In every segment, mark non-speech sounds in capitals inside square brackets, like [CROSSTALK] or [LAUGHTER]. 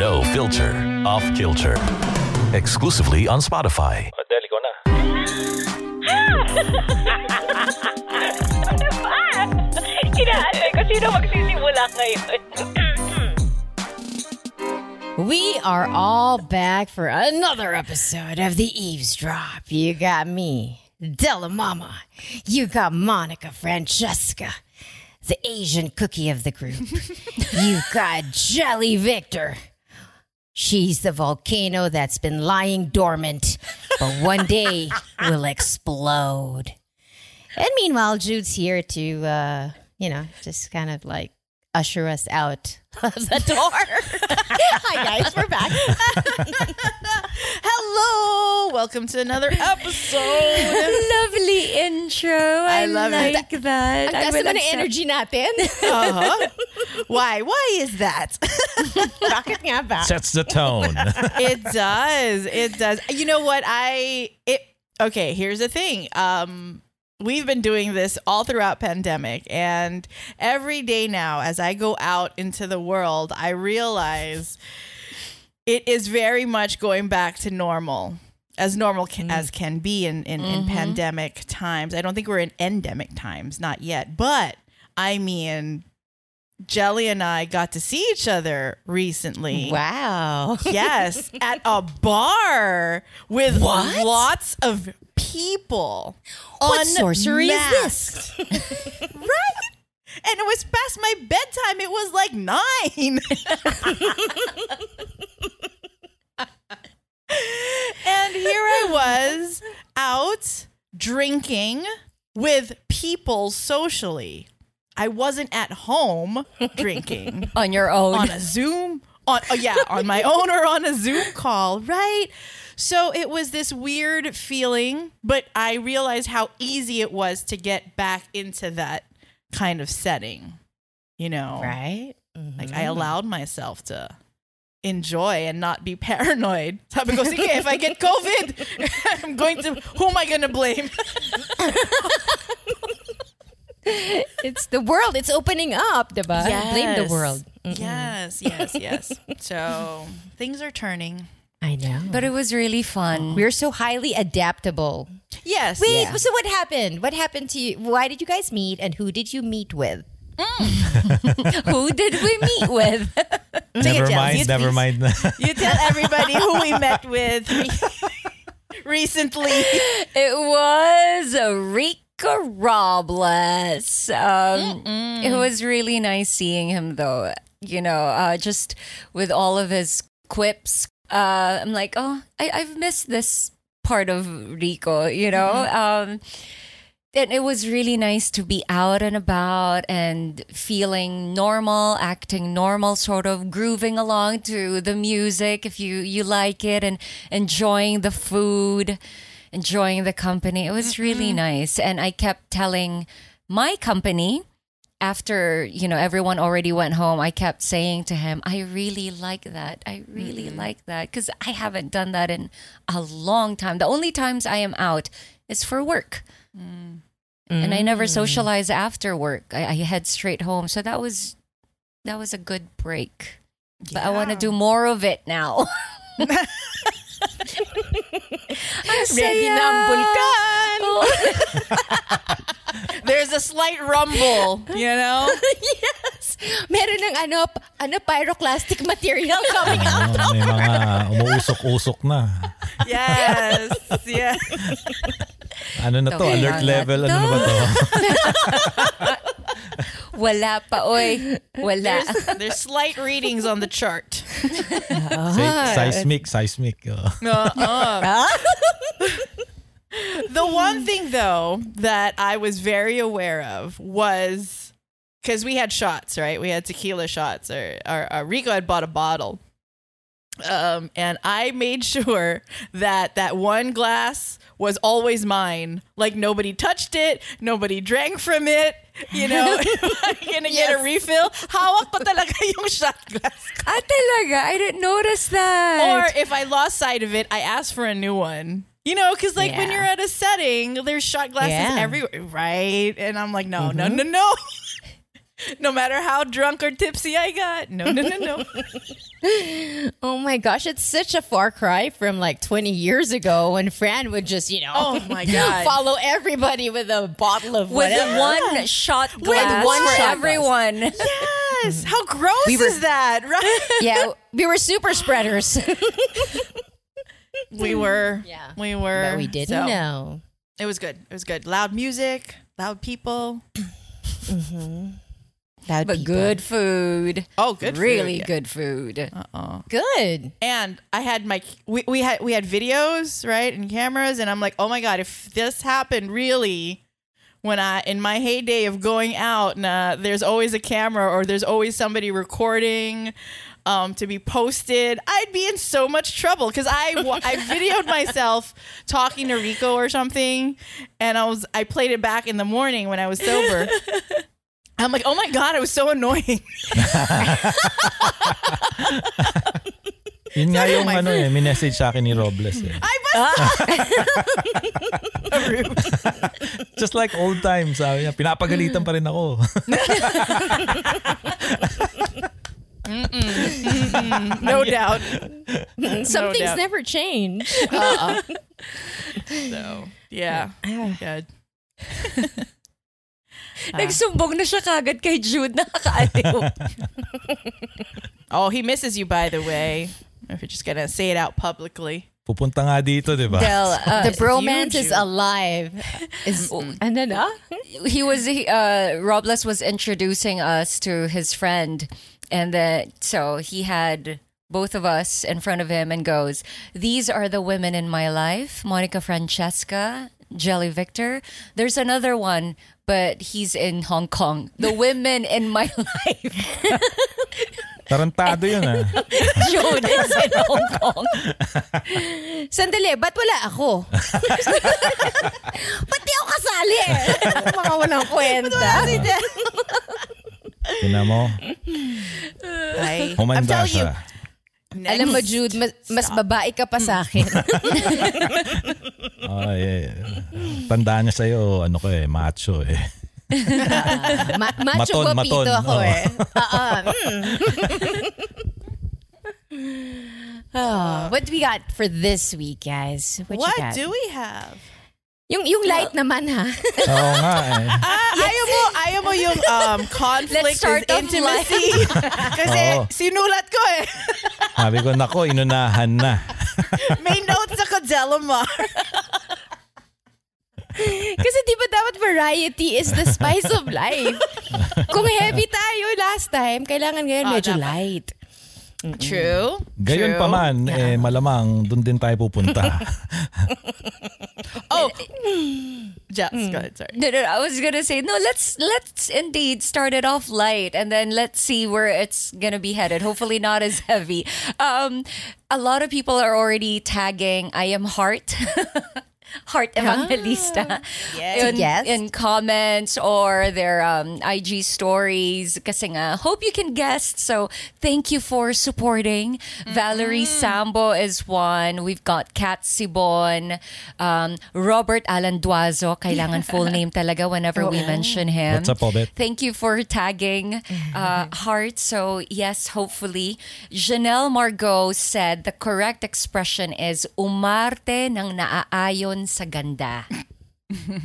No filter, off kilter. Exclusively on Spotify. Adele, ikaw na. ano ba? Inaantay ko sino magsisimula [LAUGHS] ngayon. We are all back for another episode of The Eavesdrop. You got me, Della Mama. You got Monica Francesca, the Asian cookie of the group. [LAUGHS] you got Jelly Victor. She's the volcano that's been lying dormant, but one day [LAUGHS] will explode. And meanwhile, Jude's here to, uh, you know, just kind of like usher us out [LAUGHS] of the door. [LAUGHS] Hi, guys, we're back. [LAUGHS] Hello, welcome to another episode. Lovely intro. I, love it. like that. Ang I taas will naman ng accept- energy natin. Uh-huh. Why? Why is that? Bakit nga ba? Sets the tone. it does. It does. You know what? I it okay, here's the thing. Um we've been doing this all throughout pandemic and every day now as I go out into the world, I realize it is very much going back to normal. As normal can, mm. as can be in, in, in mm-hmm. pandemic times. I don't think we're in endemic times, not yet. But I mean, Jelly and I got to see each other recently. Wow. [LAUGHS] Yes, at a bar with What? lots of people. What sorcery is this? [LAUGHS] Right? And it was past my bedtime. It was like nine. [LAUGHS] and here I was out drinking with people socially. I wasn't at home drinking [LAUGHS] on your own. on a Zoom on oh yeah, on my own or on a Zoom call, right? So it was this weird feeling, but I realized how easy it was to get back into that kind of setting. You know, Right? like I mm-hmm. allowed myself to enjoy and not be paranoid. [LAUGHS] Sabi ko, sige, if I get COVID, [LAUGHS] I'm going to, who am I going to blame? [LAUGHS] It's the world. It's opening up, diba? Blame the Yes. world. Yes, yes, yes. [LAUGHS] So things are turning. I know. but it was really fun. we're so highly adaptable. Yes. Wait, so what happened? What happened to you? Why did you guys meet and who did you meet with? Mm. [LAUGHS] Who did we meet with? never Jels, mind, you never please. mind. You tell everybody who we met with recently. it was Rico Robles. Um, it was really nice seeing him, though. You know, uh, just with all of his quips. Uh, I'm like, oh, I- I've missed this part of Rico. You know, um, and it was really nice to be out and about and feeling normal, acting normal, sort of grooving along to the music if you you like it and enjoying the food, enjoying the company. It was really mm-hmm. nice. And I kept telling my company after, you know, everyone already went home, I kept saying to him, I really like that. I really mm-hmm. like that cuz I haven't done that in a long time. The only times I am out is for work mm. and I never mm. socialize after work. I, I head straight home. So that was that was a good break. But I want to do more of it now. [LAUGHS] [LAUGHS] Ready na ang bulkan. Oh. [LAUGHS] There's a slight rumble, you know? [LAUGHS] yes. Meron ng ano, ano pyroclastic material [LAUGHS] coming out. Oh, may mga umuusok-usok na. Yes. yes. Ano na to? Okay. Alert level? Ano na ba to? Wala pa, oy. Wala. There's, there's slight readings on the chart. Se- ah. seismic, seismic. oh. Uh-uh. the one thing though that I was very aware of was because we had shots, right? We had tequila shots, or, or, or Rico had bought a bottle. Um, and I made sure that that one glass was always mine. Like nobody touched it, nobody drank from it. You know, if I'm gonna get a refill, hawak ko talaga [LAUGHS] yung shot glass. ah, talaga? I didn't notice that. Or if I lost sight of it, I asked for a new one. You know, because like when you're at a setting, there's shot glasses Yeah. everywhere, right? And I'm like, no, no, mm-hmm. no, no. [LAUGHS] no matter how drunk or tipsy I got, no, no, no, no. [LAUGHS] Oh my gosh, it's such a far cry from like 20 years ago when Fran would just, you know, Oh my God. [LAUGHS] follow everybody with a bottle of with whatever. one shot glass one for shot glass. everyone. Yes, how gross is that, right? yeah, we were super spreaders. We were, Yeah. we were, but we didn't So, know. It was good. It was good. Loud music, loud people. That But good food. Oh, good, food, Really yeah. good food. Oh, Good. and I had my we, we had we had videos right and cameras and I'm like oh my god if this happened really when I in my heyday of going out and uh, there's always a camera or there's always somebody recording um, to be posted I'd be in so much trouble because I I [LAUGHS] videoed myself talking to Rico or something and I was I played it back in the morning when I was sober. [LAUGHS] I'm like, oh my god, it was so annoying. Yun nga yung ano eh, minessage sa akin ni Robles eh. I was [LAUGHS] Just like old times, sabi niya, pinapagalitan pa rin ako. [LAUGHS] no doubt. [LAUGHS] Some No things doubt. never change. [LAUGHS] So yeah, good. Nagsumbong na siya kagad kay Jude. Nakakaaliw. Oh, he misses you, by the way. If you're just gonna say it out publicly. Pupunta nga dito, di ba? Del, uh, the bromance is alive. Is, and then, ah? he was he, uh Robles was introducing us to his friend and then so he had both of us in front of him and goes these are the women in my life Monica Francesca Jelly Victor there's another one but he's in Hong Kong the [LAUGHS] women in my life [LAUGHS] Tarantado yun ah. [LAUGHS] Jude is in Hong Kong Sandali, ba't wala ako? ba't di ako kasali? Mga walang kwenta. Tinan mo, I'm humanda telling you. siya. Alam mo, Jude, mas, mas babae ka pa sa akin. [LAUGHS] Ay, eh. Tandaan niya sa'yo, ano ko eh, macho eh. [LAUGHS] Ma- macho Maton, guapito maton, ako oo. eh. Oo. Oh, [LAUGHS] what do we got for this week, guys? What, you What got? do we have? Yung, yung light naman, ha? [LAUGHS] Oo nga eh. Ah, ayaw mo, ayaw mo yung um, conflict Let's start is intimacy. [LAUGHS] Kasi Oo. sinulat ko eh. Sabi ko, nako, inunahan na. [LAUGHS] May notes ako, Delamar. Kasi di ba dapat variety is the spice of life? Kung heavy tayo last time, kailangan ngayon Ah, medyo dapat. light. True. Gayon True. pa man, eh, malamang doon din tayo pupunta. [LAUGHS] [LAUGHS] Oh, Jess, go ahead. Sorry. No, no, no, I was gonna say no. Let's let's indeed start it off light, and then let's see where it's gonna be headed. Hopefully, not as heavy. Um, a lot of people are already tagging. I am heart. [LAUGHS] Heart Evangelista in, Yes. in comments or their um, IG stories. Kasi nga, hope you can guess. So, thank you for supporting. Valerie Sambo is one. We've got Kat Sibon, um, Robert Alan Duazo. Kailangan full [LAUGHS] name talaga whenever we mention him. What's up, Obet? Thank you for tagging uh, [LAUGHS] Heart. So, yes, hopefully. Janelle Margot said the correct expression is umarte ng naaayon sa ganda.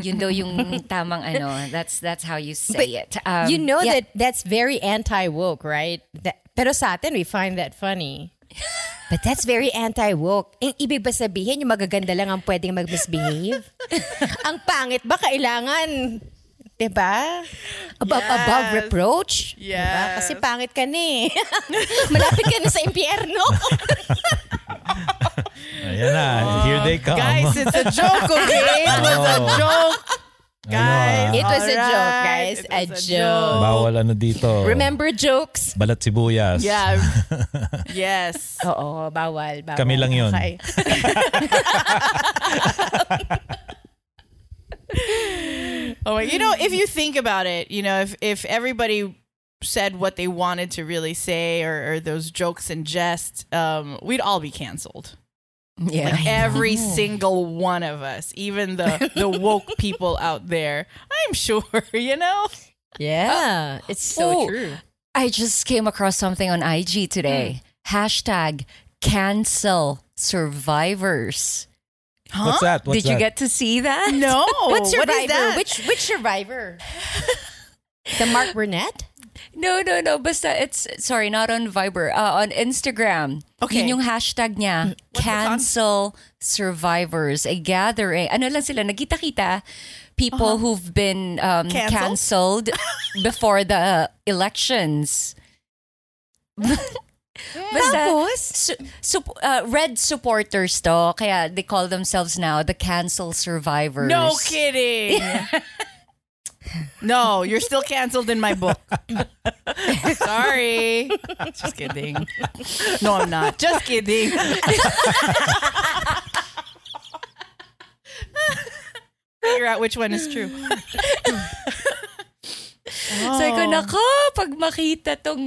Yun daw yung [LAUGHS] tamang ano. That's that's how you say it. Um, you know yeah. that that's very anti-woke, right? That, pero sa atin, we find that funny. [LAUGHS] But that's very anti-woke. Ang ibig ba sabihin, yung magaganda lang ang pwedeng mag-misbehave? [LAUGHS] ang pangit ba kailangan, diba? Above, Yes. above reproach? Diba? Yes. Kasi pangit ka na eh. Malapit ka na sa impyerno. Ayan na, here they come. Guys, it's a joke, okay? [LAUGHS] It was a joke. Ano, ah, It was a Alright, joke, guys. it A was a joke. Bawal ano dito. Remember jokes? Balat sibuyas. Yeah. [LAUGHS] yes. Oo, bawal, bawal. Kami lang yun. Okay. [LAUGHS] Oh, you know, if you think about it, you know, if if everybody said what they wanted to really say or, or those jokes and jests, um, we'd all be canceled. Yeah. Like [LAUGHS] every single one of us, even the the woke [LAUGHS] people out there. I'm sure, [LAUGHS] you know. Yeah, it's so Oh, true. I just came across something on IG today. Hmm. Hashtag cancel survivors. What's that? What's Did you get to see that? No. What survivor? What is that? Which which survivor? the Mark Burnett? No, no, no. Basta it's sorry, not on Viber. Uh, on Instagram. Okay. Yun yung hashtag niya. What's the con- Cancel survivors. A gathering. Ano lang sila, nagkita-kita. People who've been um, Uh-huh. Canceled? canceled [LAUGHS] before the elections. [LAUGHS] Basta, Tapos? su- sup- uh, red supporters to. Kaya they call themselves now the cancel survivors. No kidding. [LAUGHS] no, you're still canceled in my book. [LAUGHS] Sorry. Just kidding. No, I'm not. Just kidding. Figure out which one is true. Sabi ko, nako, pag makita tong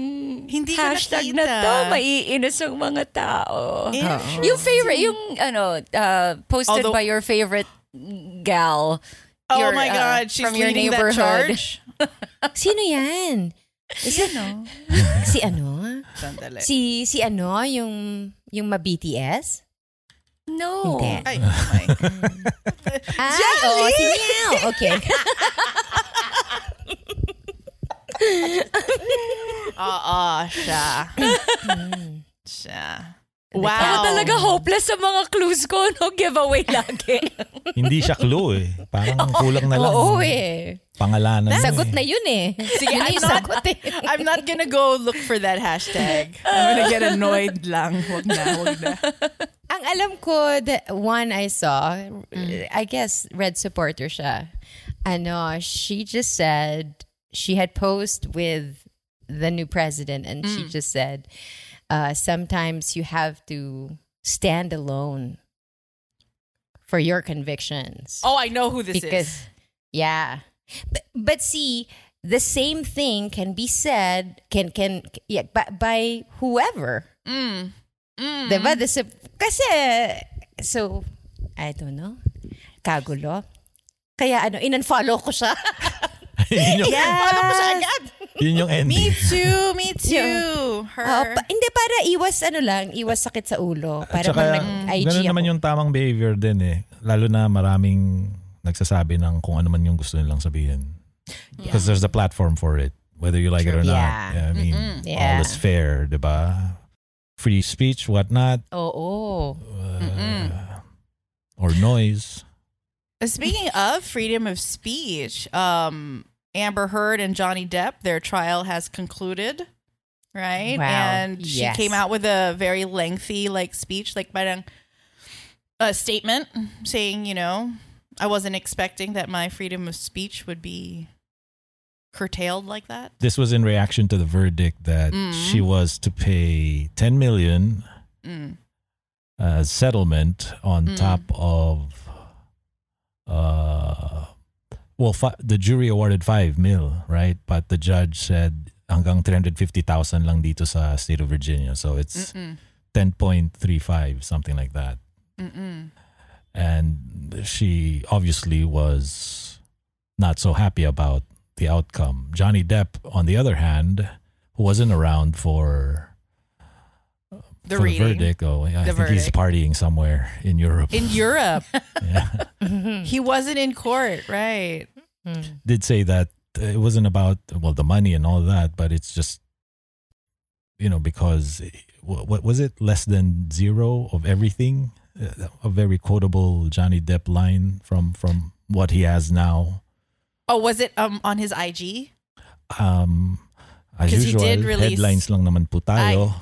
Hindi ko hashtag nakita. na to, maiinis ang mga tao. Interesting. Yung favorite, yung ano, uh, posted Although- by your favorite gal. Oh your, my uh, God, she's from your neighborhood. charge. [LAUGHS] Sino yan? Is it, [LAUGHS] si ano? Sandali. Si si ano yung yung ma BTS? No. Hindi. Ay, [LAUGHS] oh my. Ah, oo, si Meow. Okay. Oo, siya. siya. Ako Wow. talaga hopeless sa mga clues ko, no? Giveaway [LAUGHS] lagi. Hindi siya clue eh. Parang kulang na lang. Oo eh. Pangalanan mo Sagot eh. na yun eh. Sige, Yun I'm not, sagot eh. I'm not gonna go look for that hashtag. I'm gonna get annoyed lang. Wag na, wag na. Ang alam ko, the one I saw, I guess red supporter siya. Ano, she just said, she had posed with the new president and she just said, uh, sometimes you have to stand alone for your convictions. Oh, I know who this because, is. yeah. But, but see, the same thing can be said, can, can, yeah, by, by whoever. Mm. Mm. Diba? The, sup- kasi, so, I don't know. Kagulo. Kaya ano, in-unfollow ko siya. [LAUGHS] yun, [LAUGHS] yung, Follow mo siya agad. Yun yung ending. Me too, me [LAUGHS] too. Her. Oo, pa- hindi, para iwas ano lang, iwas sakit sa ulo. At Para saka, pag nag-IG ganun ako. naman yung tamang behavior din eh. Lalo na maraming nagsasabi ng kung ano man yung gusto nilang sabihin. Because there's a platform for it. Whether you like it or not. Yeah. I mean, Yeah. all is fair, di ba? Free speech, whatnot, Oo. uh, or noise. Uh, Speaking of freedom of speech, um, Amber Heard and Johnny Depp, their trial has concluded. right? Wow. And she Yes. came out with a very lengthy like speech, like parang a statement saying, you know, I wasn't expecting that my freedom of speech would be curtailed like that. This was in reaction to the verdict that Mhm. she was to pay 10 million Mm. as settlement on Mm. top of uh well fi- the jury awarded 5 mil, right? But the judge said hanggang 350,000 lang dito sa state of Virginia. So it's Mm-mm. 10.35 something like that. Mm-mm. and she obviously was not so happy about the outcome. Johnny Depp, on the other hand, wasn't around for The for reading. the verdict. Oh, I The think he's partying somewhere in Europe. In Europe, [LAUGHS] yeah. [LAUGHS] he wasn't in court, right? Did say that it wasn't about well the money and all that, but it's just you know because what, what was it less than zero of everything? Uh, A very quotable Johnny Depp line from from what he has now. Oh, was it um on his IG? Um, as 'Cause he did release- headlines lang naman po Ay, tayo.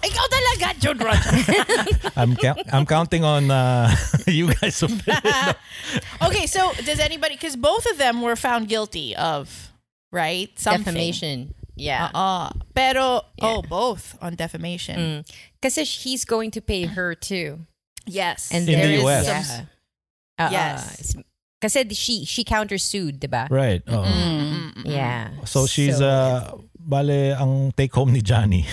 Ikaw talaga, Jude Roger. [LAUGHS] I'm ca- I'm counting on uh, [LAUGHS] you guys. to [LAUGHS] okay, so does anybody? Because both of them were found guilty of right something. Defamation. Yeah. Uh, pero Yeah. oh, both on defamation. Because he's going to pay her too. Yes, And In there the is US. some- Uh, Yes. Kasi she she countersued, diba? Right. oo. Mm, Yeah. So she's uh bale ang take home ni Johnny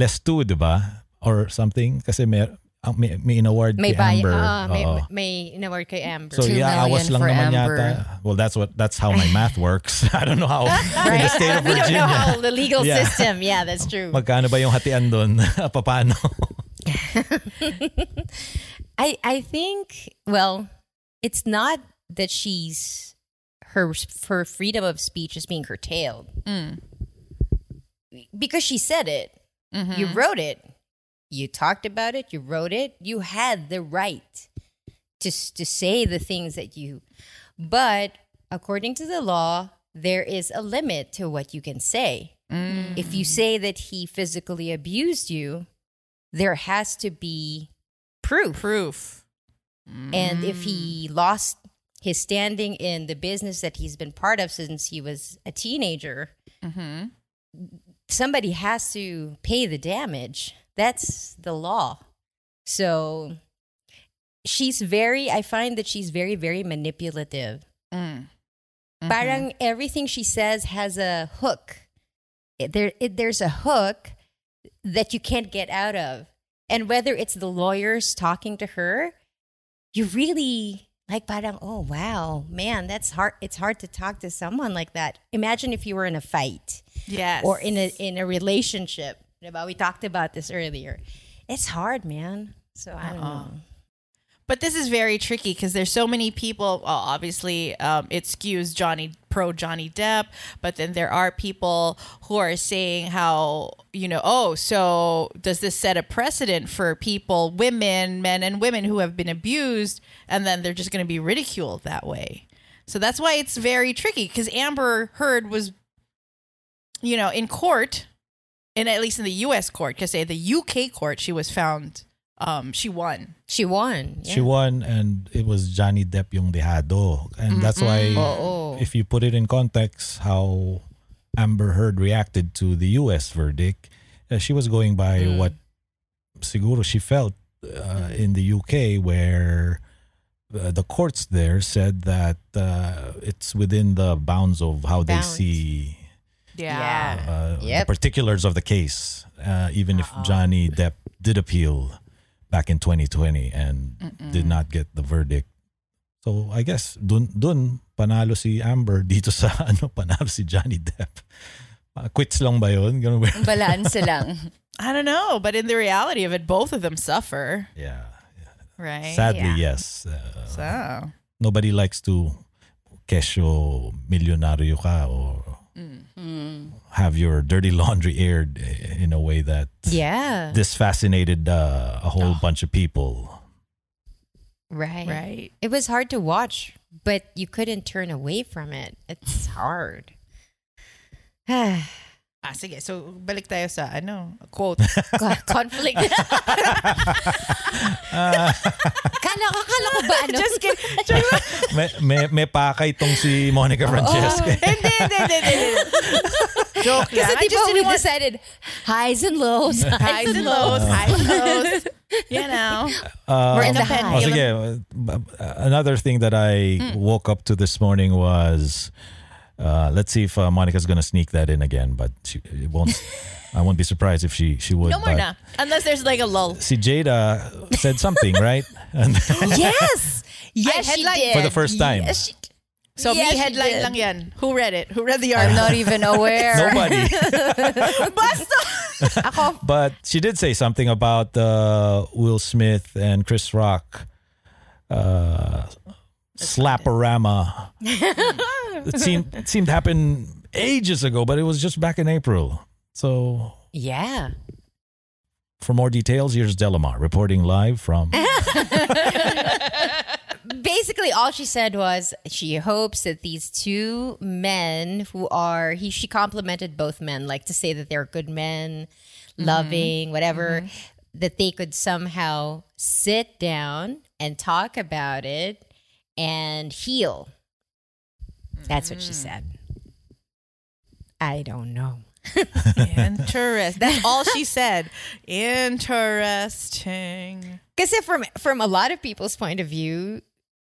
less two, 'di ba? Or something kasi may ang may, may in-award may kay buy, Amber. ah, may, Oo. may inaward kay Amber. So Two yeah, awas lang for naman Amber. yata. Well, that's what that's how my math works. [LAUGHS] I don't know how in the state of [LAUGHS] Virginia. we don't Virginia. know how the legal Yeah. system. Yeah, that's true. Magkano ba yung hatian doon? [LAUGHS] Paano? I I think well, it's not that she's her her freedom of speech is being curtailed Mm. because she said it. You Mhm. wrote it. You talked about it. You wrote it. You had the right to to say the things that you. But according to the law, there is a limit to what you can say. Mm. If you say that he physically abused you, there has to be proof. proof. And if he lost his standing in the business that he's been part of since he was a teenager, Mm-hmm. Somebody has to pay the damage. That's the law. So she's very, I find that she's very, very manipulative. Mm. Mm-hmm. Parang everything she says has a hook. There, it, there's a hook that you can't get out of. And whether it's the lawyers talking to her, you really like parang, oh wow, man, that's hard. It's hard to talk to someone like that. Imagine if you were in a fight Yes. or in a in a relationship. We talked about this earlier. It's hard, man. So I don't Uh-uh. know. But this is very tricky because there's so many people. Well, obviously, um, it skews Johnny pro Johnny Depp, but then there are people who are saying how you know, oh, so does this set a precedent for people, women, men, and women who have been abused, and then they're just going to be ridiculed that way. So that's why it's very tricky because Amber Heard was, you know, in court, and at least in the U.S. court, because say the U.K. court, she was found, um, she won. She won. She won and it was Johnny Depp yung dehado. And that's why Oo. if you put it in context how Amber Heard reacted to the US verdict, uh, she was going by Mm. what siguro she felt uh, in the UK where uh, the courts there said that uh, it's within the bounds of how they see Yeah. uh, Yep. the particulars of the case, uh, even if Johnny Depp did appeal back in 2020 and did not get the verdict. So I guess dun dun panalo si Amber [LAUGHS] dito sa ano panalo si Johnny Depp. Uh, quits lang ba yun? Ganun ba? Balanse [LAUGHS] lang. I don't know, but in the reality of it, both of them suffer, Yeah. right? Sadly, Yeah. yes. Uh, So, nobody likes to kesyo milyonaryo ka or have your dirty [LAUGHS] laundry aired in a way that Yeah. this fascinated uh, a whole bunch of people. right. right. It was hard to watch, but you couldn't turn away from it. It's hard. [SIGHS] [SIGHS] Ah, sige. So, balik tayo sa, ano, quote. [LAUGHS] Conflict. [LAUGHS] kala ko, kala ko ba ano? Just kidding. [LAUGHS] may, may, may pakay tong si Monica Francesca. Hindi, hindi, hindi. Joke Kasi lang. I di ba just we decided highs and lows. highs and lows, highs and lows. You know. Uh, We're in the pen- high. Oh, sige. Another thing that I Hmm. woke up to this morning was, uh, let's see if uh, Monica's gonna sneak that in again, but she it won't. [LAUGHS] I won't be surprised if she she would. No more but na. Unless there's like a lull. See, Jada said something, [LAUGHS] right? And yes. [LAUGHS] Yes, she headline- did. For the first time. Yes, she, So Yes, me she headline did. lang yan. Who read it? Who read the I'm article? not even aware. nobody. Basta! Ako, But she did say something about uh, Will Smith and Chris Rock. Uh, slaporama. It seemed it seemed to happen ages ago, but it was just back in April. So yeah. for more details, here's Delamar reporting live from. [LAUGHS] Basically, all she said was she hopes that these two men who are he she complimented both men, like to say that they're good men, mm-hmm. loving, whatever, mm-hmm. that they could somehow sit down and talk about it and heal. That's what she said. I don't know. [LAUGHS] Interest. That's [LAUGHS] all she said. Interesting. Because if from from a lot of people's point of view,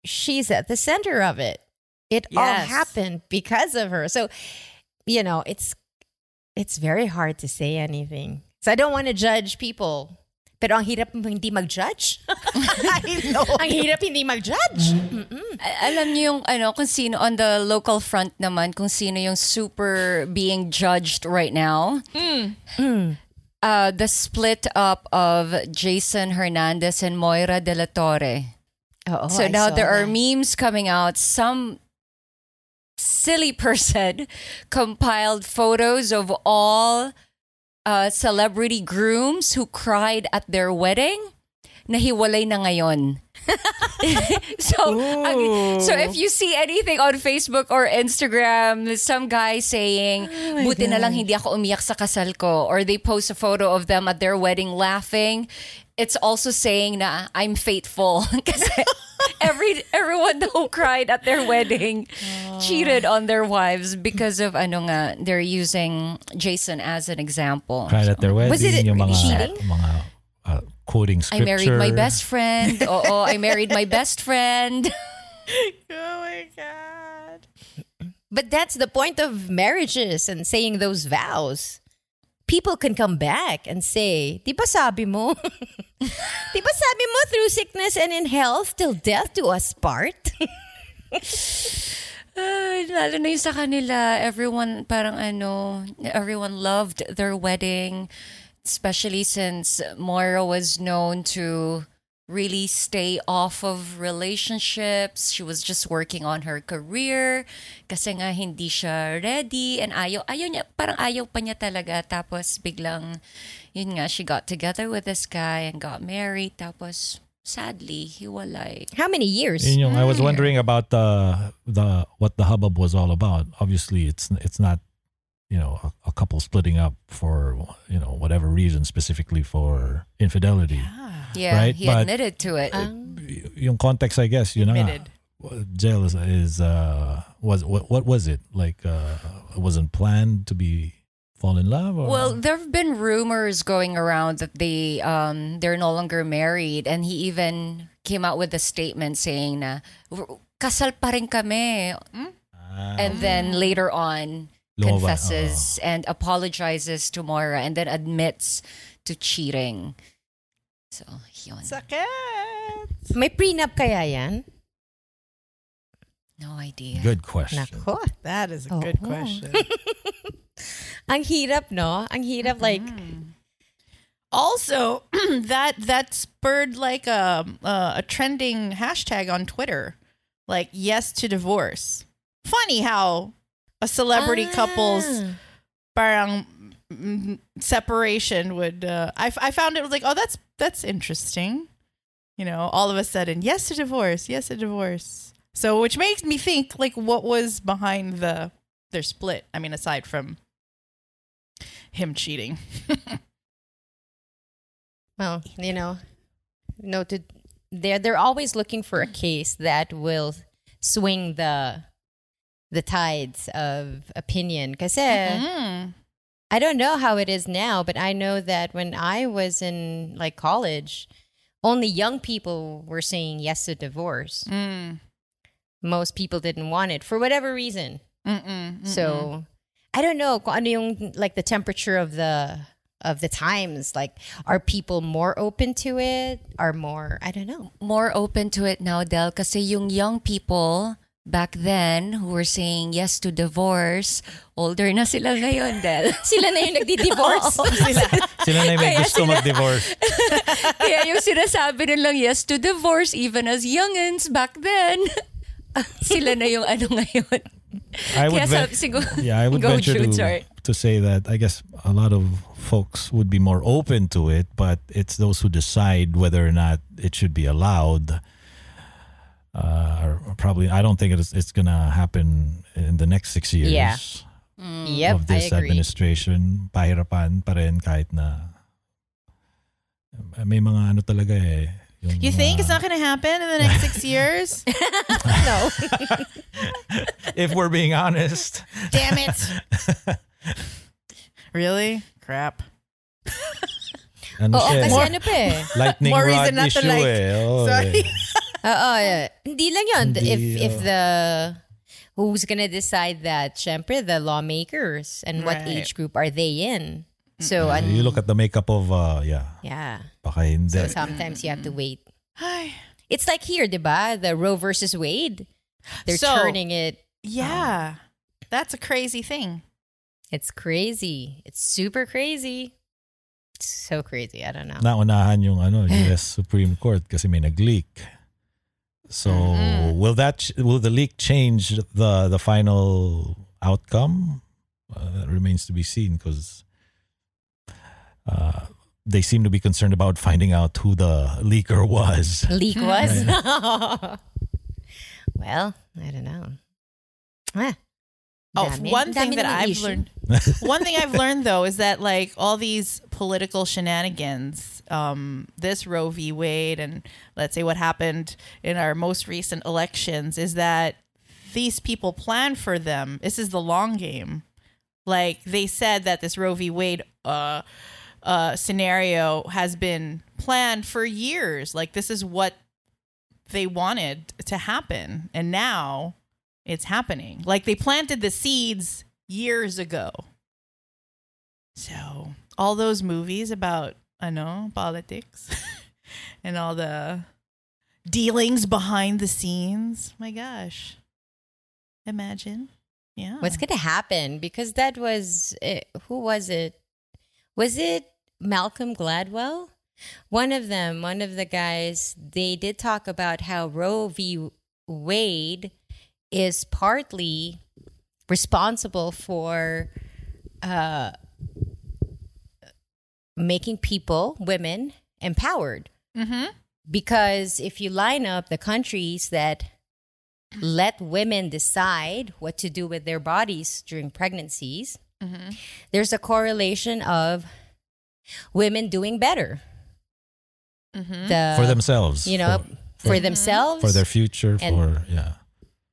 she's at the center of it. It all happened because of her. So, you know, it's it's very hard to say anything. So I don't want to judge people. Pero [LAUGHS] [LAUGHS] ang hirap hindi mag-judge. I know. ang hirap hindi mag-judge. A- Alam niyo yung ano kung sino on the local front naman kung sino yung super being judged right now. Uh, the split up of Jason Hernandez and Moira De La Torre. Oo, so I now there are that. memes coming out. Some silly [LAUGHS] person compiled photos of all uh, celebrity grooms who cried at their wedding. Nahiwalay na ngayon. [LAUGHS] so, ang- so if you see anything on Facebook or Instagram, some guy saying, buti na lang hindi ako umiyak sa kasal ko. Or they post a photo of them at their wedding laughing. It's also saying na I'm faithful. [LAUGHS] Kasi [LAUGHS] every, everyone [LAUGHS] who cried at their wedding cheated on their wives because of ano nga, they're using Jason as an example. Cried at their wedding. Was it yung mga, cheating? mga uh, quoting I married my best friend. Oo, I married my best friend. Oh my God. But that's the point of marriages and saying those vows. People can come back and say, Di ba sabi mo? [LAUGHS] Di ba sabi mo through sickness and in health till death do us part? Ay, [LAUGHS] lalo na yung sa kanila, everyone parang ano, everyone loved their wedding, especially since Moira was known to really stay off of relationships. She was just working on her career kasi nga hindi siya ready and ayaw, ayaw niya, parang ayaw pa niya talaga. Tapos biglang, yun nga, she got together with this guy and got married. Tapos, sadly, hiwalay. How many years? Yun yung, I was wondering about the the what the hubbub was all about. Obviously, it's it's not you know a, a couple splitting up for you know whatever reason specifically for infidelity. Yeah, Right, he but- admitted to it. Y- Yung context, I guess, you know, Admitted. jail is, is uh was what what was it like? Uh, it wasn't planned to be fall in love. Or? Well, there have been rumors going around that they um they're no longer married, and he even came out with a statement saying na kasal pa rin kami, Ah, and then later on Lumabas, confesses and apologizes to Moira, and then admits to cheating. So yun. Sakit. May prenup kaya yan? No idea. good question. Nako. That is a Oh. good question. [LAUGHS] Ang hirap, no? Ang hirap, like, also, [CLEARS THROAT] that that spurred like a uh, a trending hashtag on Twitter, like yes to divorce. Funny how a celebrity couple's Ah. parang mm, separation would. Uh, I f- I found it was like oh that's that's interesting. You know, all of a sudden yes to divorce, yes to divorce. So which makes me think like what was behind the their split. I mean, aside from him cheating. [LAUGHS] Well, you know, no, to they're they're always looking for a case that will swing the the tides of opinion. Because Mm. I don't know how it is now, but I know that when I was in like college, only young people were saying yes to divorce. Mm. Most people didn't want it for whatever reason. Mm-mm, So I don't know kung ano yung like the temperature of the of the times. Like, are people more open to it? Are more I don't know. More open to it now, Del, kasi yung young people back then who were saying yes to divorce, older na sila ngayon, Del. [LAUGHS] Sila na yung nagdi-divorce. [LAUGHS] Sila na yung may Kaya gusto sila- mag-divorce. [LAUGHS] Kaya yung sinasabi nilang yes to divorce even as youngins back then, sila na yung ano ngayon. I would Kaya ven- sabi- siguro- yeah, I would Go, venture Jude, to, sorry. to say that I guess a lot of folks would be more open to it, but it's those who decide whether or not it should be allowed. Uh, or probably, I don't think it's it's gonna happen in the next six years Yeah. Yep, of this administration. Pahirapan pa rin kahit na may mga ano talaga eh. yung You think mga- it's not going to happen in the next six [LAUGHS] years? [LAUGHS] no. if we're being honest. Damn it. [LAUGHS] really? Crap. Ano Oo, siya eh? kasi ano pa eh. Lightning More rod reason not to issue like. eh. Oo, Sorry. eh. Oo, yeah. hindi lang yun. Hindi, if if oh. the who's gonna decide that? Syempre, the lawmakers and what age group are they in? So, Uh, an- you look at the makeup of, uh, yeah, yeah. baka hindi. So sometimes you have to wait. Ay. It's like here, diba? The Roe versus Wade. They're So- turning it. Yeah. That's a crazy thing. It's crazy. It's super crazy. It's so crazy. I don't know. Naunahan yung ano, [LAUGHS] US Supreme Court kasi may nag-leak. So, Mm-hmm. will that ch- will the leak change the the final outcome? Uh, that remains to be seen because uh, they seem to be concerned about finding out who the leaker was. Leak was. [LAUGHS] well, I don't know. Ah, Oh, dami- one thing that I've issue. learned. [LAUGHS] one thing I've learned though is that like all these political shenanigans, um, this Roe v. Wade, and let's say what happened in our most recent elections, is that these people plan for them. This is the long game. Like they said that this Roe v. Wade uh, uh, scenario has been planned for years. Like this is what they wanted to happen, and now it's happening. Like they planted the seeds years ago. So all those movies about I know politics [LAUGHS] and all the dealings behind the scenes. My gosh, imagine. Yeah. What's going to happen? Because that was eh, who was it? Was it Malcolm Gladwell? One of them, one of the guys, they did talk about how Roe v. Wade is partly responsible for uh, making people, women, empowered. Mm-hmm. Because if you line up the countries that let women decide what to do with their bodies during pregnancies, Mm-hmm. there's a correlation of women doing better. Mm-hmm. The, for themselves. you know, for, for, themselves, for their future, and for, yeah,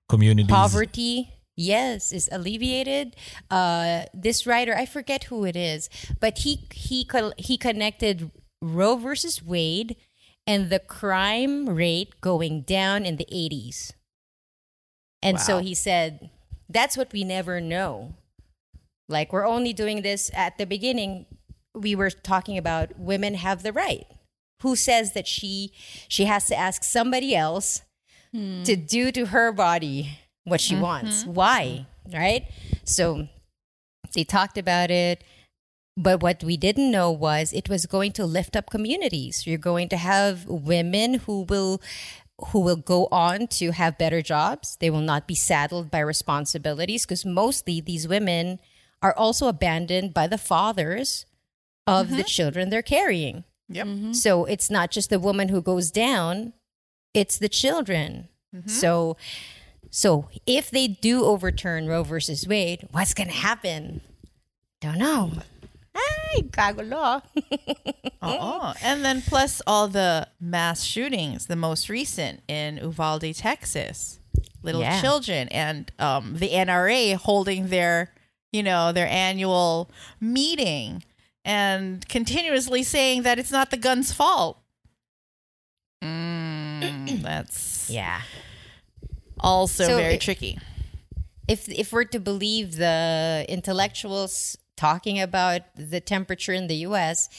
communities. poverty yes is alleviated uh this writer i forget who it is but he he he connected roe versus wade and the crime rate going down in the 80s and so he said that's what we never know. Like we're only doing this at the beginning. We were talking about women have the right. Who says that she she has to ask somebody else to do to her body what she wants. Mm-hmm. Why? Mm-hmm. Right? So they talked about it. But what we didn't know was it was going to lift up communities. You're going to have women who will who will go on to have better jobs. They will not be saddled by responsibilities because mostly these women are also abandoned by the fathers of the mm-hmm. children they're carrying. Yep. So it's not just the woman who goes down, it's the children. So so if they do overturn Roe versus Wade, what's going to happen? Don't know. Ay, kagulo. Oh, [LAUGHS] and then plus all the mass shootings, the most recent in Uvalde, Texas, little Yeah. children, and um, the NRA holding their, you know, their annual meeting and continuously saying that it's not the gun's fault. Mm, [CLEARS THROAT] that's Yeah. Also So very it- tricky. if if we're to believe the intellectuals talking about the temperature in the US,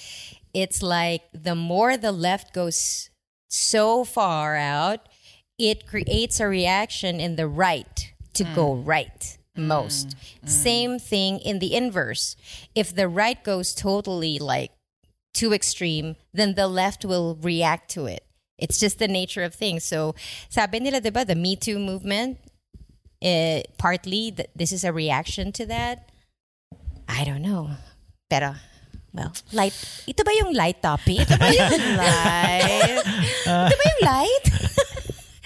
it's like the more the left goes so far out, it creates a reaction in the right to go mm. right most. Mm. Mm. Same thing in the inverse. If the right goes totally like too extreme, then the left will react to it. It's just the nature of things. So, sabi nila, diba, the Me Too movement, eh, partly th- this is a reaction to that. I don't know. Pero, well, light. Ito ba yung light topic? Ito ba yung [LAUGHS] light? ito ba yung light? [LAUGHS]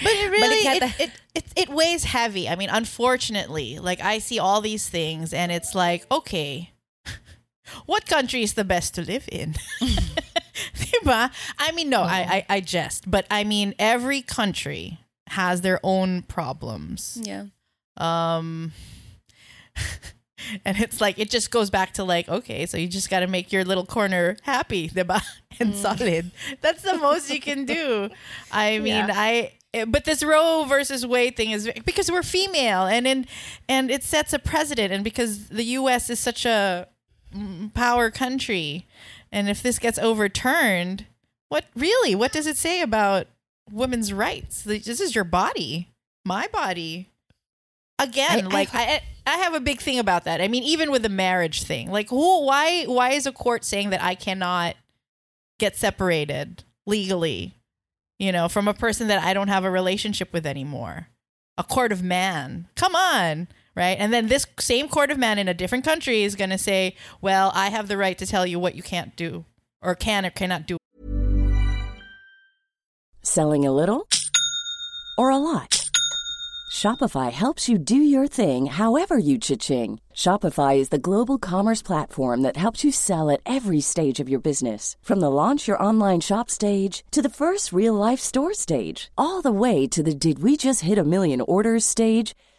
But it really it, it, it it weighs heavy. I mean, unfortunately, like I see all these things and it's like, okay, [LAUGHS] what country is the best to live in? I mean, no, I, I I jest, but I mean every country has their own problems. Yeah. Um [LAUGHS] and it's like it just goes back to like okay so you just got to make your little corner happy [LAUGHS] diba? and solid that's the most you can do i [LAUGHS] mean i eh, but this roe versus wade thing is because we're female and in and it sets a precedent and because the us is such a mm, power country and if this gets overturned what really what does it say about women's rights? This is your body my body. Again I- like I, I have a big thing about that. I mean even with the marriage thing like who why why is a court saying that i cannot get separated legally you know from a person that i don't have a relationship with anymore? A court of man. Come on right and then this same court of man in a different country is going to say well i have the right to tell you what you can't do or can or cannot do Selling a little or a lot? Shopify helps you do your thing however you cha-ching. Shopify is the global commerce platform that helps you sell at every stage of your business. From the launch your online shop stage to the first real life store stage, all the way to the did we just hit a million orders stage.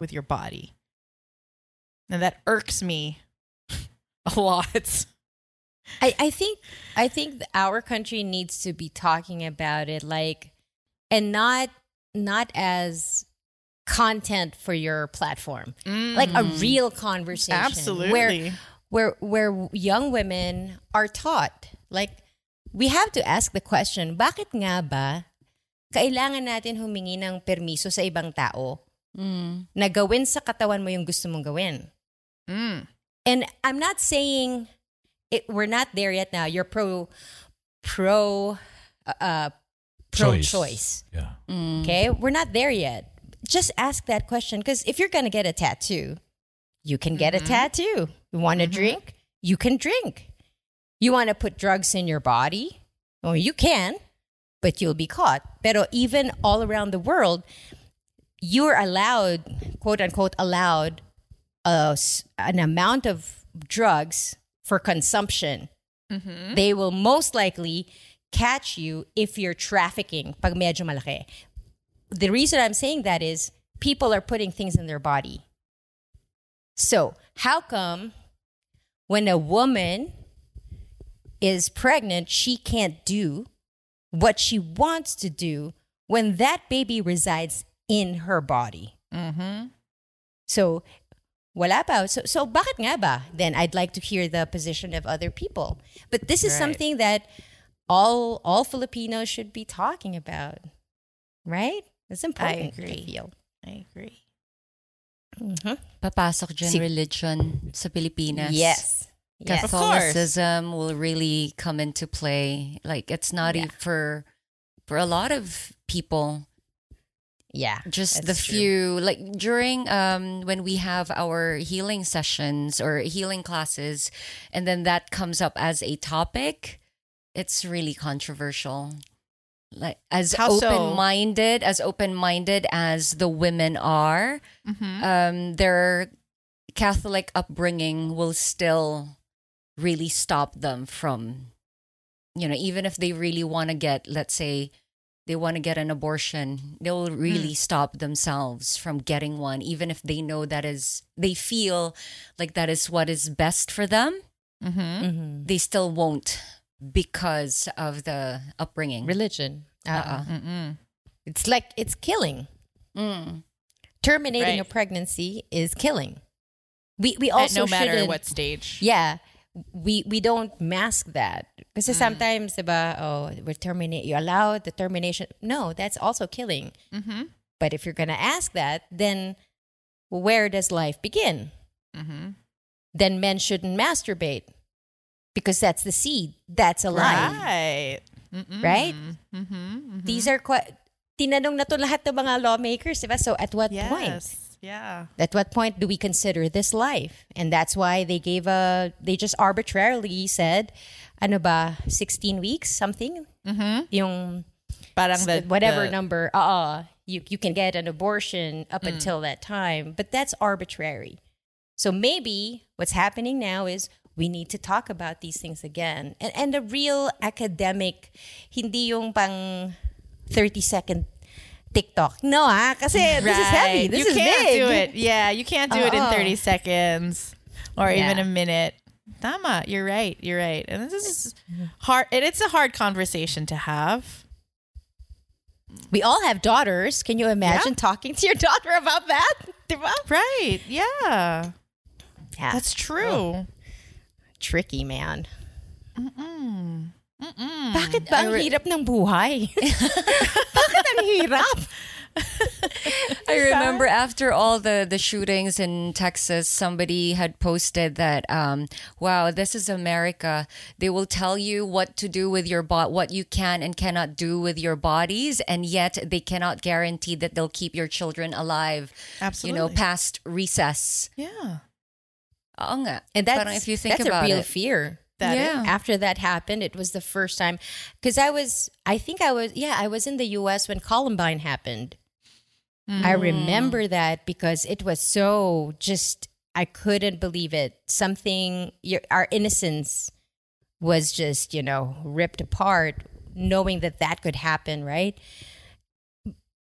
with your body and that irks me [LAUGHS] a lot I, I think I think our country needs to be talking about it like and not not as content for your platform. Like a mm. real conversation. Absolutely. Where where where young women are taught. Like we have to ask the question, bakit nga ba kailangan natin humingi ng permiso sa ibang tao Mm. na gawin sa katawan mo yung gusto mong gawin? Mm. And I'm not saying it, we're not there yet now. You're pro pro uh, uh pro choice. Yeah. Mm. Okay? We're not there yet. Just ask that question because if you're going to get a tattoo, you can get a mm-hmm. tattoo. You want to mm-hmm. drink? You can drink. You want to put drugs in your body? Oh, you can. but you'll be caught. Pero even all around the world, you're allowed, quote unquote, allowed uh, an amount of drugs for consumption. They will most likely catch you if you're trafficking pag medyo malaki. The reason I'm saying that is people are putting things in their body. So, how come when a woman is pregnant, she can't do what she wants to do when that baby resides in her body? Mm-hmm. So, wala pa. So, so bakit nga ba? Then I'd like to hear the position of other people. But this is Right. something that all all Filipinos should be talking about, right? It's important. I agree. feel. I agree. Mhm. Papasok dyan Si- religion sa Pilipinas. Yes. Yes. Catholicism will really come into play. Like it's not Yeah. e- for for a lot of people. Yeah. Just the that's true. few like during um when we have our healing sessions or healing classes and then that comes up as a topic, it's really controversial. Like as How open-minded, as open-minded as the women are, Mm-hmm. um, their Catholic upbringing will still really stop them from, you know, even if they really want to get, let's say, they want to get an abortion, they will really stop themselves from getting one, even if they know that is, they feel like that is what is best for them. Mm-hmm. Mhm. They still won't because of the upbringing. religion. Uh-uh. Uh-uh. Mm-mm. It's like it's killing. Mm. Terminating Right. a pregnancy is killing. We we At also no matter what stage. Yeah, we we don't mask that because Mm. sometimes diba, oh we're terminate you allow the termination. No, that's also killing. Mm-hmm. But if you're gonna ask that, then where does life begin? Mm-hmm. Then men shouldn't masturbate because that's the seed. That's a life. Right. Mm-mm. Right? Mm-hmm. These are quite. Tinanong na to lahat ng mga lawmakers, diba? So at what point? Yeah. At what point do we consider this life? And that's why they gave a, they just arbitrarily said, ano ba, 16 weeks, something? Mm-hmm. Yung Parang the whatever the- number, uh, you, you can get an abortion up Mm. until that time. But that's arbitrary. So maybe what's happening now is we need to talk about these things again. And, and a real academic, hindi yung pang 30 second TikTok. No, ah, kasi this is heavy. Right. This you is can't big. do it. Yeah, you can't do it in Oo. 30 seconds or even a minute. Tama, you're right. You're right. And this is hard. And it's a hard conversation to have. We all have daughters. Can you imagine talking to your daughter about that? [LAUGHS] Right. Yeah. Yeah. That's true. tricky, man. Mm-mm. Mm-mm. Bakit ba ang hirap ng buhay? [LAUGHS] Bakit ang hirap? [LAUGHS] I remember after all the the shootings in Texas, somebody had posted that, um, "Wow, this is America. They will tell you what to do with your bot, what you can and cannot do with your bodies, and yet they cannot guarantee that they'll keep your children alive. Absolutely. You know, past recess. Yeah. Oo nga. And that's, Parang if you think that's about a real it, fear. That Yeah. is. After that happened, it was the first time. Because I was, I think I was, yeah, I was in the US when Columbine happened. I hmm. remember that because it was so just, I couldn't believe it. Something, your, our innocence was just, you know, ripped apart, knowing that that could happen, right?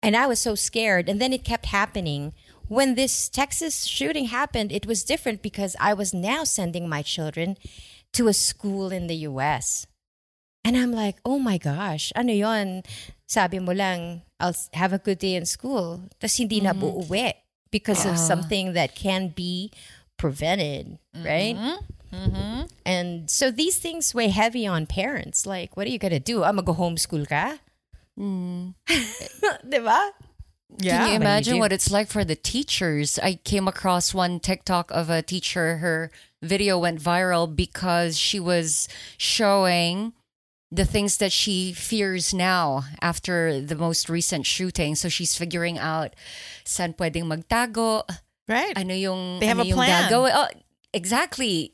And I was so scared. And then it kept happening. When this Texas shooting happened, it was different because I was now sending my children to a school in the US. And I'm like, oh my gosh, ano yon? Sabi mo lang, I'll have a good day in school. Tapos hindi na mm-hmm. uuwi because of ah. something that can be prevented, mm-hmm. right? Mm-hmm. And so these things weigh heavy on parents. Like, what are you going to do? I'm going to go homeschool ka? Mm. [LAUGHS] Diba? Yeah. Can you imagine what it's like for the teachers? I came across one TikTok of a teacher. Her video went viral because she was showing the things that she fears now after the most recent shooting. So she's figuring out saan pwedeng magtago, Right. ano yung They have ano a plan. gagawin. Oh, exactly.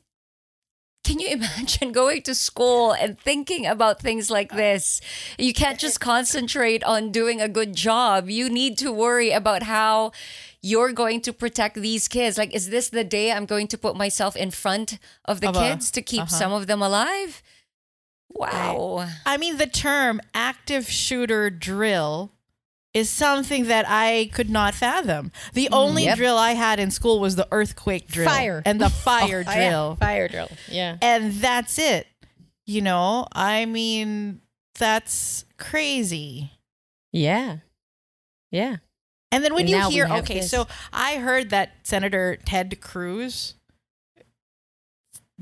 Can you [LAUGHS] imagine going to school and thinking about things like this? You can't just concentrate on doing a good job. You need to worry about how you're going to protect these kids. Like, is this the day I'm going to put myself in front of the Of a- kids to keep uh-huh. some of them alive? Wow. I mean, the term active shooter drill is something that I could not fathom. The mm, only Yep. drill I had in school was the earthquake drill. Fire. And the [LAUGHS] oh, fire Oh, yeah. drill. Fire drill. Yeah. And that's it. You know, I mean, that's crazy. Yeah. Yeah. And then when And you hear, okay, this. so I heard that Senator Ted Cruz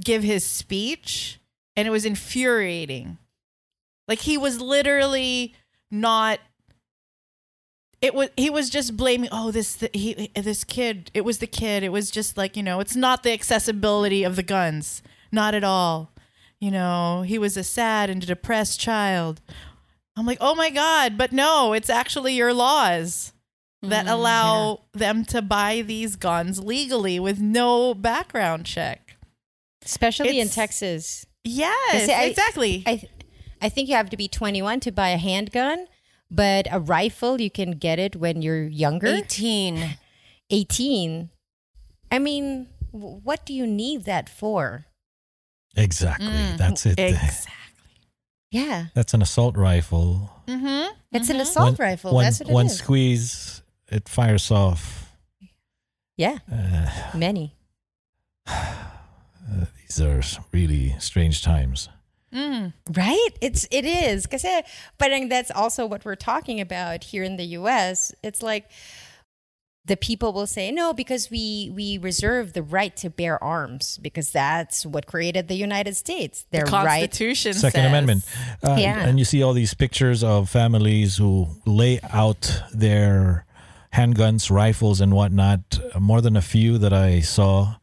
give his speech, and it was infuriating. Like he was literally not. It was he was just blaming. Oh, this the, he this kid. It was the kid. It was just like you know. It's not the accessibility of the guns. Not at all. You know, he was a sad and depressed child. I'm like, oh my god, but no, it's actually your laws that mm-hmm. allow them to buy these guns legally with no background check. Especially in Texas. Yes, I- exactly. I, I think you have to be 21 to buy a handgun, but a rifle, you can get it when you're younger. 18. 18. I mean, what do you need that for? Exactly. That's it. [LAUGHS] exactly. Yeah. That's an assault rifle. Mm-hmm. It's an assault One- rifle. One, That's what it one is. squeeze, it fires off. yeah. Uh, Many. [SIGHS] these are really strange times. Right? It's it is. Kasi parang that's also what we're talking about here in the US. It's like the people will say no because we we reserve the right to bear arms because that's what created the United States. The Their right Constitution Second says. Amendment. Uh, Yeah. And you see all these pictures of families who lay out their handguns, rifles, and whatnot. More than a few that I saw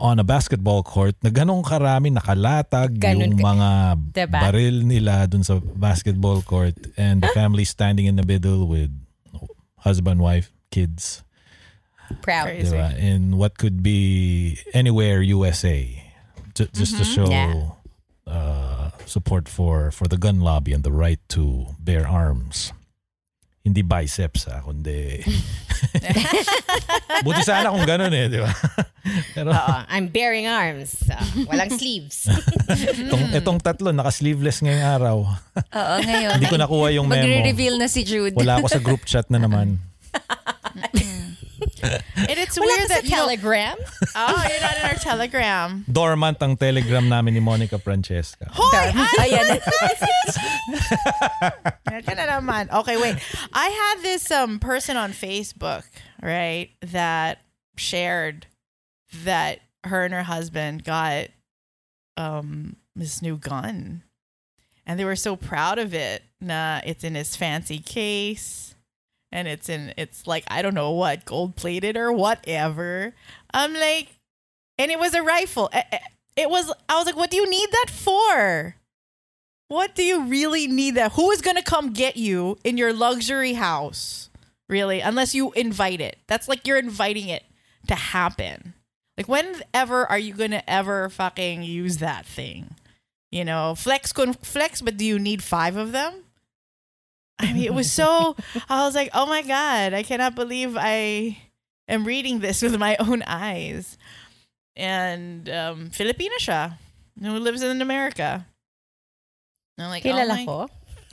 on a basketball court na ganong karami nakalatag Ganon yung mga Diba? baril nila dun sa basketball court and the family standing in the middle with husband, wife, kids. proud. Crazy. Diba? In what could be anywhere USA. Ju- just to show Yeah. uh, support for for the gun lobby and the right to bear arms. Hindi biceps ah, kundi... [LAUGHS] [LAUGHS] Buti sana kung ganun eh, di ba? [LAUGHS] [LAUGHS] Pero Oo, I'm bearing arms. So, walang sleeves. [LAUGHS] itong, itong tatlo, naka-sleeveless ngayong araw. Oo, ngayon. Hindi ko nakuha yung memo. Magre-reveal na si Jude. Wala ako sa group chat na naman. And it's Wala weird ka sa that you know, telegram? oh, you're not in our telegram. Dormant ang telegram namin ni Monica Francesca. Hoy, Ayan. Yan na naman. Okay, wait. I had this um person on Facebook, right, that shared that her and her husband got um this new gun. And they were so proud of it. Nah, it's in his fancy case. And it's in it's like I don't know what, gold plated or whatever. I'm like and it was a rifle. It was I was like, what do you need that for? What do you really need that? Who is going to come get you in your luxury house? Really? Unless you invite it. That's like you're inviting it to happen. Like whenever are you going to ever fucking use that thing? You know, flex con flex, but do you need 5 of them? I mean, it was so [LAUGHS] I was like, "Oh my god, I cannot believe I am reading this with my own eyes." And um Filipina siya who lives in America. And I'm like, oh Kilala my- ko.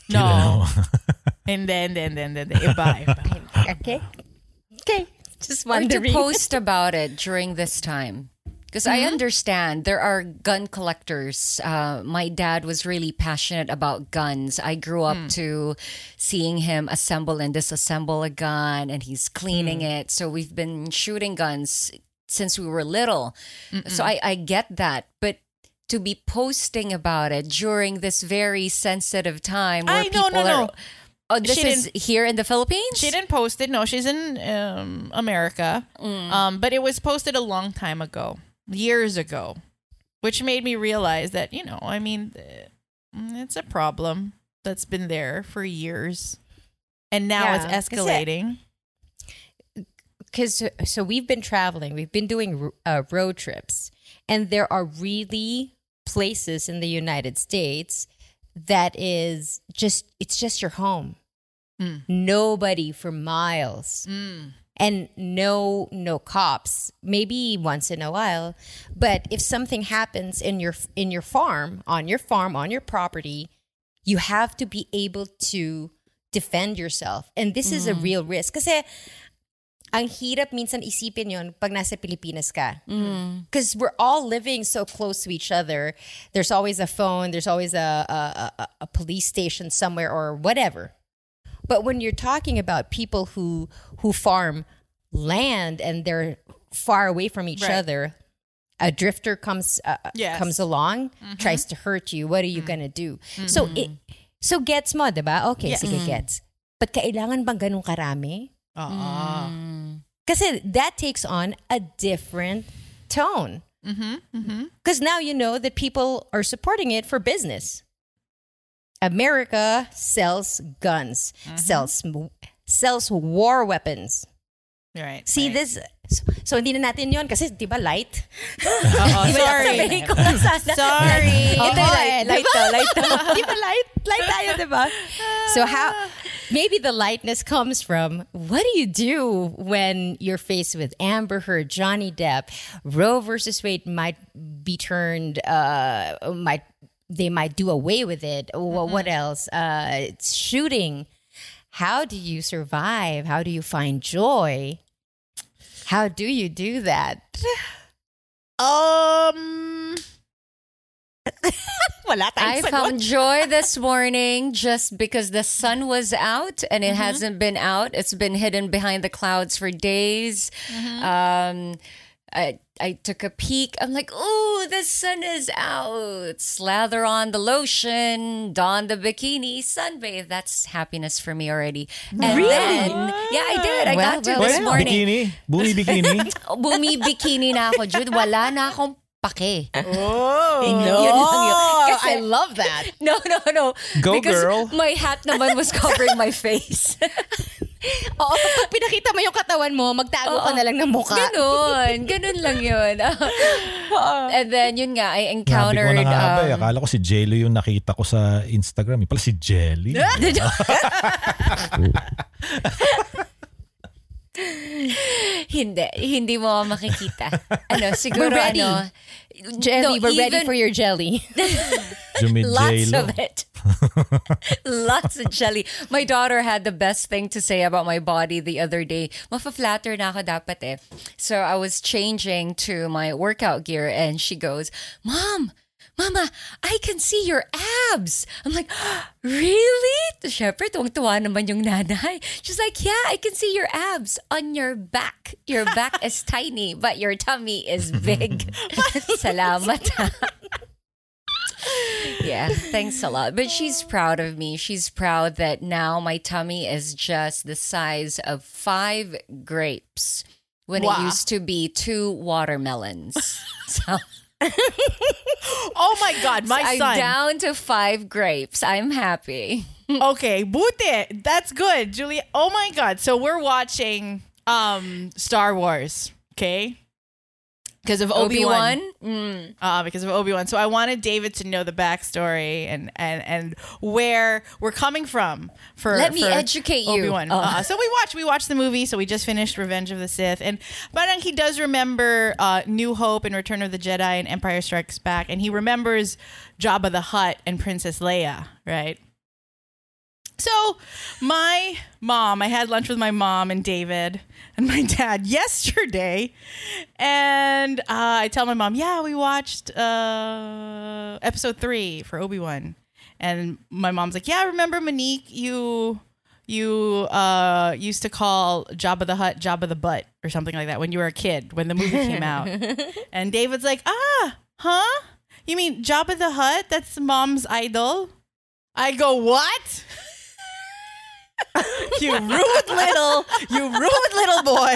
No. and then, then, then, then, iba, iba. [LAUGHS] Okay. Okay. Just or to post about it during this time. Because I understand there are gun collectors. Uh, my dad was really passionate about guns. I grew up to seeing him assemble and disassemble a gun, and he's cleaning it. So we've been shooting guns since we were little. So I, I get that. But to be posting about it during this very sensitive time where no, people no, no. are. Oh, this She is here in the Philippines? She didn't post it. No, she's in um, America. Um, but it was posted a long time ago, years ago, which made me realize that, you know, I mean, eh, it's a problem that's been there for years. And now Yeah. it's escalating. because so we've been traveling, we've been doing uh, road trips, And there are really places in the United States that is just it's just your home. Mm. Nobody for miles. Mm. And no no cops. Maybe once in a while, but if something happens in your in your farm, on your farm, on your property, you have to be able to defend yourself. And this is a mm. real risk kasi ang hirap minsan isipin yon pag nasa Pilipinas ka. Because we're all living so close to each other. There's always a phone, there's always a, a, a, a police station somewhere or whatever. But when you're talking about people who who farm land and they're far away from each Right. other, a drifter comes uh, uh Yes. comes along, mm-hmm. tries to hurt you. What are you mm. gonna do? So mm-hmm. it, so gets mo, diba? Okay, Yeah. sige, mm-hmm. gets. But kailangan bang ganun karami? Ah. Mm. Kasi that takes on a different tone. Because now you know that people are supporting it for business. America sells guns, sells sells war weapons. Right. See right. this? So, so hindi na natin yon kasi di ba light? [LAUGHS] Oo, sorry. sasabihin ko na [LAUGHS] sana? Sorry. Ito Oo, light, eh, light diba? to, light to. [LAUGHS] di ba light? Light tayo, di ba? So how, maybe the lightness comes from what do you do when you're faced with Amber Heard, Johnny Depp, Roe versus Wade might be turned, uh, might, they might do away with it. Wha- What else? Uh, it's shooting. How do you survive? How do you find joy? How do you do that? Um. [LAUGHS] I found [LAUGHS] joy this morning just because the sun was out and it hasn't been out. It's been hidden behind the clouds for days. Um, I, I took a peek. I'm like, oh, the sun is out. Slather on the lotion, don the bikini, sunbathe. That's happiness for me already. And Really? then, yeah, I did. I Well, got to well, this well. morning. Bikini? Bumi bikini? [LAUGHS] Bumi bikini na ako, Jude. Wala na akong pake. Oh. Yun lang yun. Kasi- I love that. [LAUGHS] No, no, no. Go, because girl. My hat naman was covering my face. [LAUGHS] Oo, kapag pinakita mo yung katawan mo, magtago ka na lang ng mukha. Ganon. [LAUGHS] Ganon lang yun. [LAUGHS] And then, yun nga, I Grabe ko encountered... na nga ba, eh. um, Akala ko si Jello yung nakita ko sa Instagram. Yung pala si Jelly. [LAUGHS] hindi. Hindi mo makikita. Ano, siguro We're ready. ano... Jelly, no, we're ready for your jelly. [LAUGHS] Jumi Lots J-Lo. of it. [LAUGHS] Lots of jelly. My daughter had the best thing to say about my body the other day. Mafa-flatter na ako dapat eh. So I was changing to my workout gear and she goes, Mom, Mama, I can see your abs. I'm like, really? Syempre, tuwang-tuwa naman yung nanay. She's like, yeah, I can see your abs on your back. Your back is [LAUGHS] tiny, but your tummy is [LAUGHS] big. [LAUGHS] Salamat. yeah, thanks a lot. But she's proud of me. She's proud that now my tummy is just the size of five grapes when Wow. it used to be two watermelons. so [LAUGHS] Oh my God, my I'm son. down to five grapes. I'm happy. [LAUGHS] Okay, buti. That's good, Julia. Oh my God. So we're watching um Star Wars. Okay. Because of Obi Wan. Mm. uh, because of Obi Wan. So I wanted David to know the backstory and and and where we're coming from. For Let me for educate you. Obi Wan. Oh. Uh, so we watched we watched the movie. So we just finished Revenge of the Sith, and but he does remember uh, New Hope and Return of the Jedi and Empire Strikes Back, and he remembers Jabba the Hutt and Princess Leia, right? So, my mom, I had lunch with my mom and David and my dad [LAUGHS] yesterday. And uh, I tell my mom, yeah, we watched uh, episode three for Obi Wan. And my mom's like, yeah, remember Monique, you you uh, used to call Jabba the Hutt Jabba the Butt or something like that when you were a kid when the movie came out. [LAUGHS] and David's like, ah, huh? You mean Jabba the Hutt? That's mom's idol? I go, what? [LAUGHS] you rude little, you rude little boy.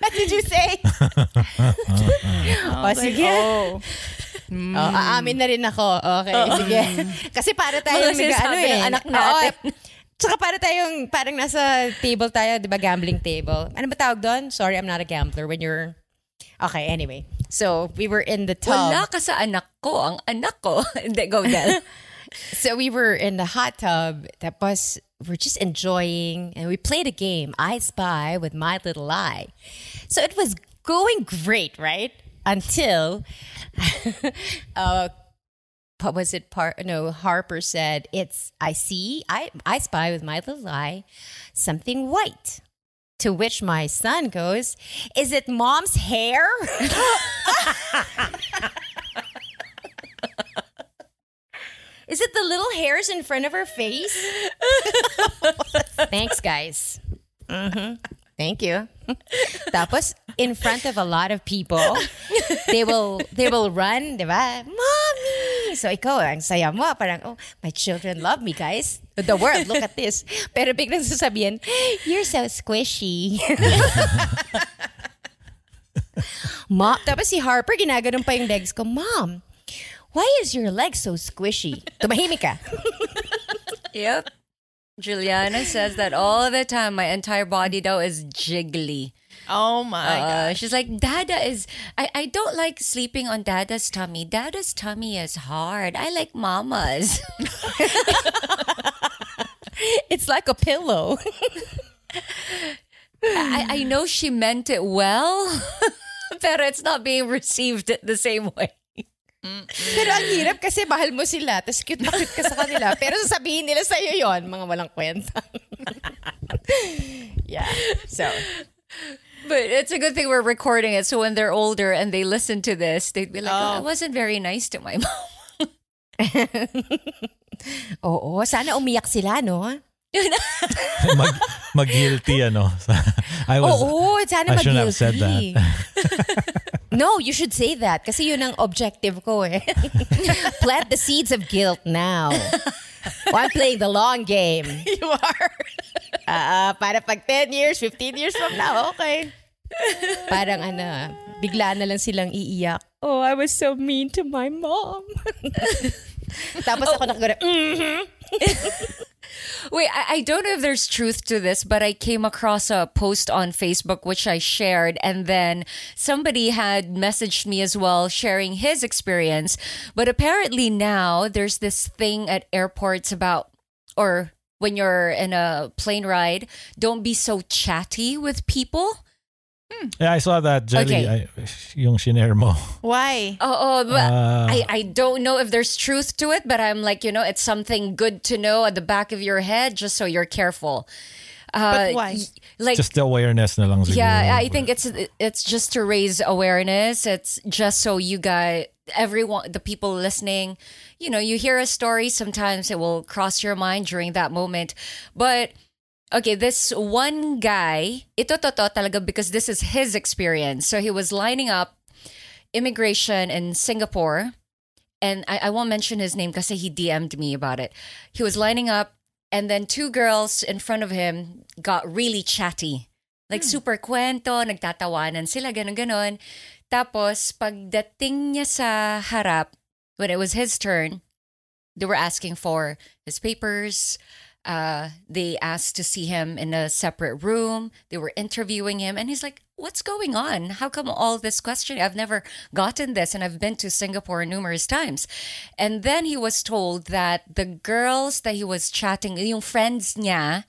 what did you say? [LAUGHS] O, sige. Oh. Oh, aamin na rin ako. Okay, sige. [LAUGHS] Kasi para tayong Mga nag ano eh. ng anak natin. eh. Tsaka para tayong, parang nasa table tayo, di ba, gambling table. Ano ba tawag doon? Sorry, I'm not a gambler. When you're Okay, anyway. So we were in the tub. Wala ka sa anak ko. Ang anak ko. Hindi, go Del. So we were in the hot tub. Tapos we're just enjoying and we played a game, I Spy with My Little Eye. So it was going great, right? Until [LAUGHS] uh what was it part no Harper said it's I see I I spy with my little eye something white. To which my son goes, Is it mom's hair? [LAUGHS] [LAUGHS] Is it the little hairs in front of her face? [LAUGHS] Thanks, guys. Mhm. Thank you. Tapos, in front of a lot of people, they will they will run, di ba? Mommy! So I ikaw, ang saya mo. Parang, oh, my children love me, guys. The world, look at this. Pero biglang sasabihin, you're so squishy. [LAUGHS] Mom, tapos si Harper, ginaganon pa yung legs ko, Mom, why is your leg so squishy? Tumahimik ka. [LAUGHS] yep. Juliana says that all the time. My entire body though is jiggly. Oh my Uh, god. she's like, Dada is. I, I don't like sleeping on Dada's tummy. Dada's tummy is hard. I like Mama's. [LAUGHS] it's like a pillow. I, I know she meant it well, [LAUGHS] but it's not being received the same way. Pero ang hirap kasi mahal mo sila, tapos cute na cute ka sa kanila. [LAUGHS] Pero sasabihin nila sa'yo yon mga walang kwenta. [LAUGHS] yeah. So, But it's a good thing we're recording it. So when they're older and they listen to this, they'd be like, Oh. oh, I wasn't very nice to my [LAUGHS] mom. oo, sana umiyak sila, no? [LAUGHS] mag, mag-guilty, ano. [LAUGHS] I was, Oo, sana I shouldn't have said that. [LAUGHS] No, you should say that kasi yun ang objective ko eh. Plant the seeds of guilt now. Oh, I'm playing the long game. You are. Ah, para pag 10 years, 15 years from now, okay. Parang ano, bigla na lang silang iiyak. Oh, I was so mean to my mom. Tapos ako nakagano, mm-hmm. Wait, I, I don't know if there's truth to this, but I came across a post on Facebook which I shared, and then somebody had messaged me as well, sharing his experience. But apparently now there's this thing at airports about, or when you're in a plane ride, don't be so chatty with people. Yeah, I saw that, Jelly. Okay. I, yung shinare mo. Why? Oh, oh but Ah. I, I don't know if there's truth to it, but I'm like, you know, it's something good to know at the back of your head just so you're careful. Uh, But why? y- Like, Just the awareness na lang siguro. yeah, I think it's it's just to raise awareness. It's just so you guys, everyone, the people listening, you know, you hear a story. Sometimes it will cross your mind during that moment, but. Okay, this one guy, ito totoo talaga because this is his experience. So he was lining up immigration in Singapore, and I, I won't mention his name because he DM'd me about it. He was lining up, and then two girls in front of him got really chatty. Like hmm. super kwento, nagtatawanan sila, ganun ganon. Tapos, pagdating niya sa harap, when it was his turn, they were asking for his papers. Uh, they asked to see him in a separate room. They were interviewing him, and he's like, "What's going on? How come all this questioning? I've never gotten this, and I've been to Singapore numerous times." And then he was told that the girls that he was chatting, yung friends niya,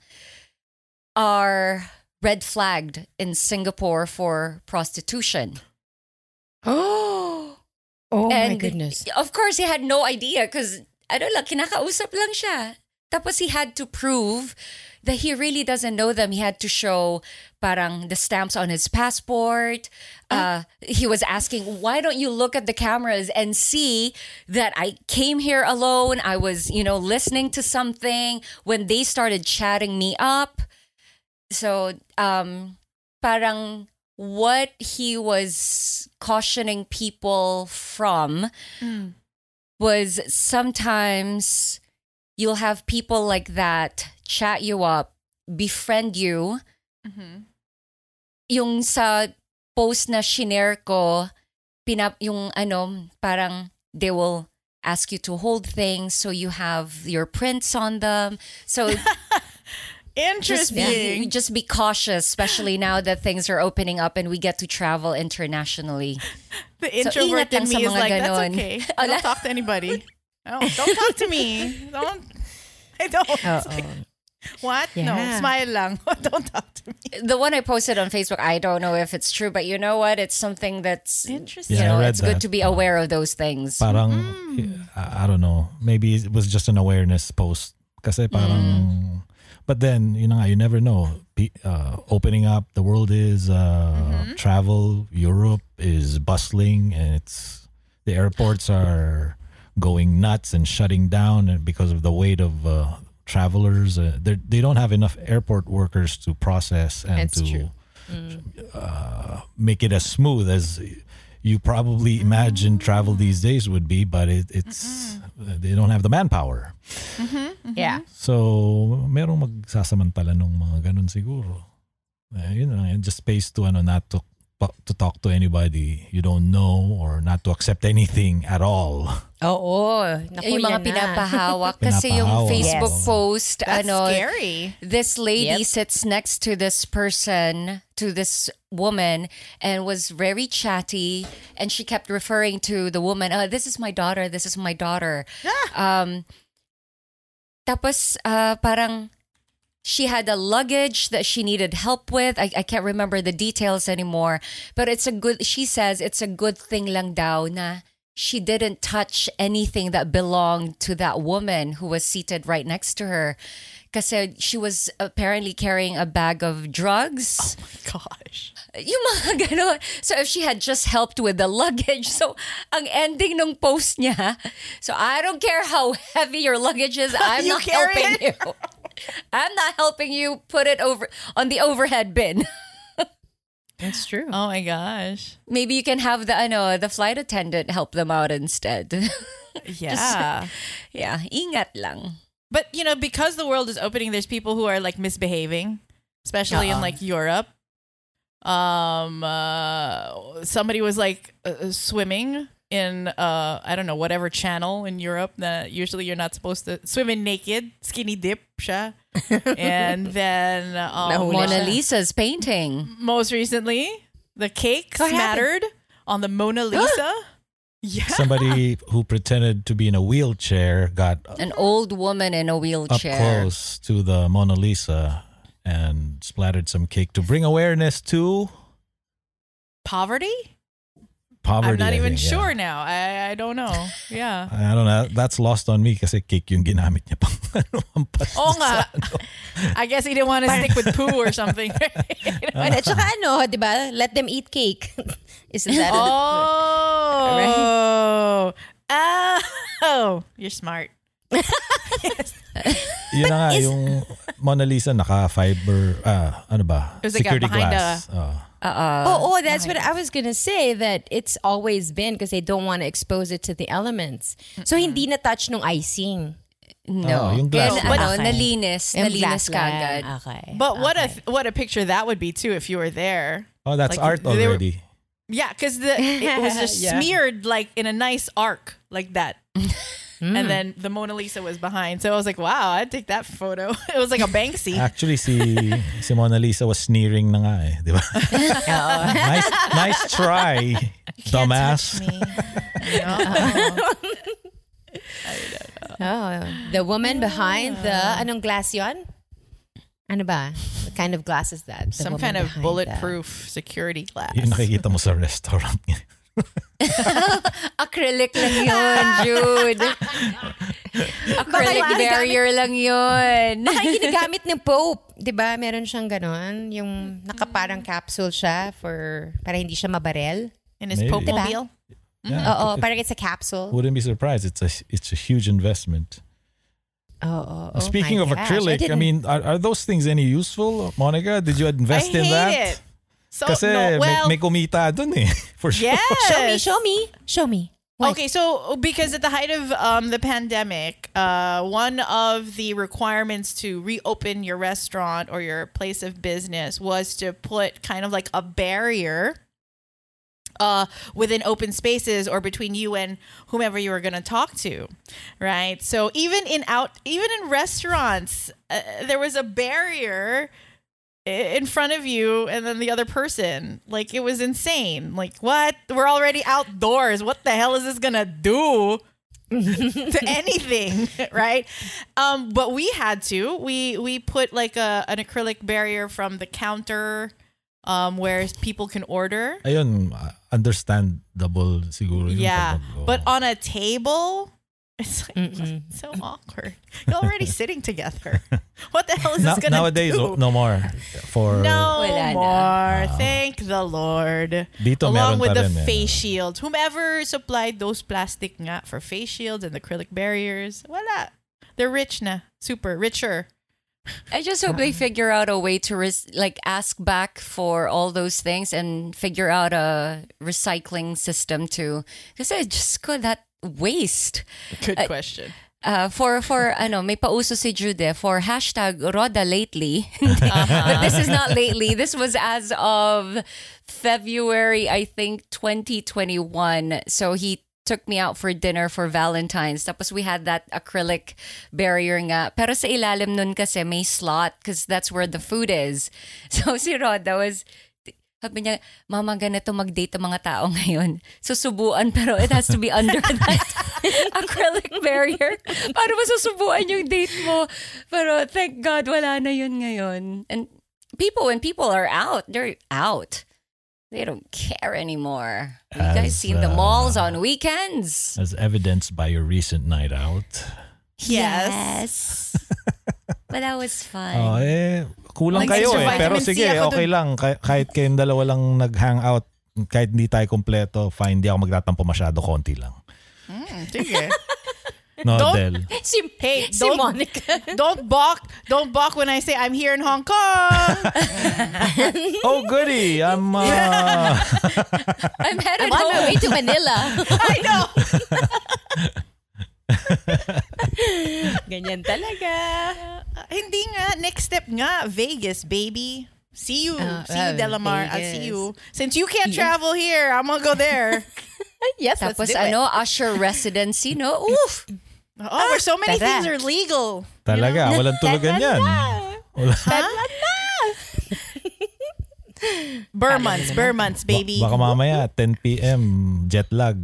are red flagged in Singapore for prostitution. Oh, [GASPS] oh my And goodness. Of course, he had no idea because, I don't lang, kinakausap lang siya. Tapos he had to prove that he really doesn't know them. He had to show parang the stamps on his passport. Uh, he was asking, why don't you look at the cameras and see that I came here alone? I was, you know, listening to something when they started chatting me up. So, um, parang what he was cautioning people from was sometimes you'll have people like that chat you up, befriend you. Mm-hmm. Yung sa post na shinare ko, pinap, yung ano, parang they will ask you to hold things so you have your prints on them. So [LAUGHS] Just be, Interesting. just be cautious, especially now that things are opening up and we get to travel internationally. [LAUGHS] The introvert lang in me is like, ganon. that's okay. [LAUGHS] I don't talk to anybody. I don't, don't talk to me. [LAUGHS] Don't. I don't. What? No. Smile lang. [LAUGHS] don't talk to me. The one I posted on Facebook, I don't know if it's true, but you know what? It's something that's interesting. You Yeah, I know, read it's good to be aware of those things. Parang, Mm. I, I don't know. Maybe it was just an awareness post. Kasi parang, Mm. but then, you know, you never know. Uh, opening up, the world is uh, Mm-hmm. travel. Europe is bustling, and it's the airports are going nuts and shutting down because of the weight of uh, travelers. Uh, they they don't have enough airport workers to process and That's to true. uh, make it as smooth as you probably imagine travel these days would be, but it, it's they don't have the manpower. Yeah. So, merong magsasamantala nung mga ganun siguro. Eh, yun lang, and just space to ano, not to to talk to anybody you don't know or not to accept anything at all. Oo. Naku, yung mga pinapahawak kasi yung. Facebook Yes. post That's ano scary. this lady Yep. sits next to this person to this woman and was very chatty and she kept referring to the woman oh, this is my daughter this is my daughter um tapos uh, parang she had a luggage that she needed help with. I, I can't remember the details anymore, but it's a good, she says it's a good thing lang daw na she didn't touch anything that belonged to that woman who was seated right next to her. Kasi uh, she was apparently carrying a bag of drugs. Oh my gosh. [LAUGHS] Yung mga. So if she had just helped with the luggage, so ang ending ng post niya, so I don't care how heavy your luggage is, [LAUGHS] I'm not helping it? you. [LAUGHS] I'm not helping you put it over on the overhead bin. That's true. Oh my gosh. Maybe you can have the I know the flight attendant help them out instead. [LAUGHS] Yeah. yeah, ingat lang. But you know, because the world is opening, there's people who are like misbehaving, especially in Uh-uh. like Europe. Um, uh, somebody was like uh, swimming in uh, I don't know whatever channel in Europe that usually you're not supposed to swim in naked, skinny dip, siya. And then [LAUGHS] um, Nahuli Mona. Lisa's painting. most recently, the cake What happened? smattered on the Mona [GASPS] Lisa. yeah. Somebody who pretended to be in a wheelchair got An old woman in a up wheelchair. close to the Mona Lisa and splattered some cake to bring awareness to Poverty? Poverty. I'm not even think, yeah. sure now. I, I don't know. Yeah. [LAUGHS] I don't know. That's lost on me kasi cake yung ginamit niya pang [LAUGHS] ano, Oo sa nga. [LAUGHS] ano. I guess he didn't want to stick with poo or something. At saka ano, di ba? Let them eat cake. Isn't that oh. Oh. You're smart. Yun na nga, yung Mona Lisa naka-fiber, ah, ano ba? It was like a Security behind glass. Oh. Uh-uh. Oh, oh, that's what I was gonna say. That it's always been because they don't want to expose it to the elements. So hindi na touch nung icing. No. Oh, yung glass Kaya, lang. ano, Okay. nalinis. Yung Nalinis glass kagad. Okay. But what okay. a what a picture that would be too if you were there. Oh, that's Like, art they were- already. Yeah, because the it was [LAUGHS] just Yeah. smeared like in a nice arc like that. [LAUGHS] Hmm. And then the Mona Lisa was behind. So I was like, wow, I'd take that photo. [LAUGHS] It was like a Banksy. Actually, si, si Mona Lisa was sneering na nga eh. Di ba? [LAUGHS] nice, nice try, dumbass. [LAUGHS] Oh, the woman behind the anong glass yon? Ano ba? What kind of glass is that? The Some kind of behind bulletproof security glass. Yung nakikita mo sa restaurant niya. [LAUGHS] Acrylic lang yun, [LAUGHS] Jude. Acrylic Baka barrier lang yun. Baka yung ginagamit [LAUGHS] ng Pope. Di ba? Meron siyang ganon. Yung nakaparang capsule siya for para hindi siya mabarel. in his. Pope Diba? mobile. Yeah, Oo, it- parang it's a capsule. wouldn't be surprised. It's a it's a huge investment. Oh, oh, Speaking my of gosh, acrylic, I, didn't- mean, are, are those things any useful, Monica? Did you invest I in hate that? it. So Kasi no, well, may, may kumita dun eh, [LAUGHS] for sure. yes. show me, show me, show me. What? Okay, so because at the height of um, the pandemic, uh, one of the requirements to reopen your restaurant or your place of business was to put kind of like a barrier uh, within open spaces or between you and whomever you were going to talk to, right? So even in out, even in restaurants, uh, there was a barrier i- in front of you and then the other person. Like it was insane. Like what? We're already outdoors. What the hell is this gonna do? [LAUGHS] to anything, [LAUGHS] right? Um, but we had to. We we put like a an acrylic barrier from the counter um, where people can order. Ayun, uh, understandable siguro yung Yeah, but on a table, [LAUGHS] it's like it's so awkward. You're already [LAUGHS] sitting together. [LAUGHS] What the hell is Now- this gonna nowadays, do? no more. For No Wala na. more. Thank the Lord. Dito Along meron with pa the rin eh. face shields. Whomever supplied those plastic nga for face shields and acrylic barriers, wala. They're rich na. Super richer. I just hope they figure out a way to res- like ask back for all those things and figure out a recycling system too. because I just got that waste. Good Uh, question. Uh, for for ano may pauso si Jude for hashtag Roda lately. [LAUGHS] [LAUGHS] But this is not lately. This was as of February I think 2021 so he took me out for dinner for Valentine's. Tapos we had that acrylic barrier nga. Pero sa ilalim nun kasi may slot because that's where the food is. [LAUGHS] So si Roda was sabi niya, Mama, ganito mag-date ang mga tao ngayon. Susubuan, pero it has to be under that [LAUGHS] acrylic barrier. Paano mo susubuan yung date mo? Pero thank God, wala na yun ngayon. And people, when people are out, they're out. They don't care anymore. You guys As, seen the uh, malls on weekends? As evidenced by your recent night out. Yes. [LAUGHS] but that was fun. Oh, eh, kulang Like kayo extra eh. Pero C sige, ako okay lang. Kah- Kahit kayong dalawa lang nag-hangout, kahit hindi tayo kompleto, fine. Hindi ako magtatampo masyado, konti lang. Sige. [LAUGHS] No, Don't- Del. [LAUGHS] Si, Hey, si don't, Monica. [LAUGHS] don't balk. Don't balk when I say I'm here in Hong Kong. Oh, goody. I'm, uh, I'm headed I'm on my home. way to Manila. I know. [LAUGHS] Ganyan talaga. Uh, hindi nga. Next step nga. Vegas, baby. See you. Uh, see you, uh, Delamar. I'll Vegas. see you. Since you can't travel here, I'm gonna go there. [LAUGHS] yes, let's Tapos do it. ano, usher residency, no? [LAUGHS] Oof! oh, where so many tara. things are legal. talaga, walang tulugan yan. Wala. Burr months, burr months, baby. Baka mamaya, 10 p.m., jet lag.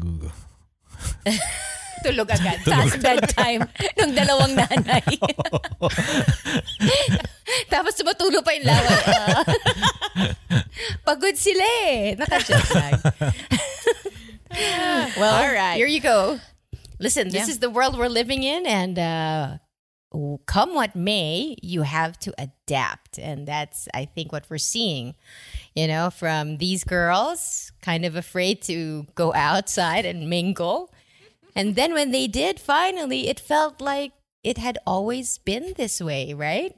Tulog agad. Past bedtime ng dalawang nanay. [LAUGHS] Tapos tumatulo pa yung laway. Ah. [LAUGHS] Pagod sila eh. Naka-jet lag. [LAUGHS] well, All right. here you go. Listen, this Yeah. is the world we're living in, and uh, come what may, you have to adapt. And that's, I think, what we're seeing. You know, from these girls, kind of afraid to go outside and mingle. And then when they did, finally, it felt like it had always been this way, right?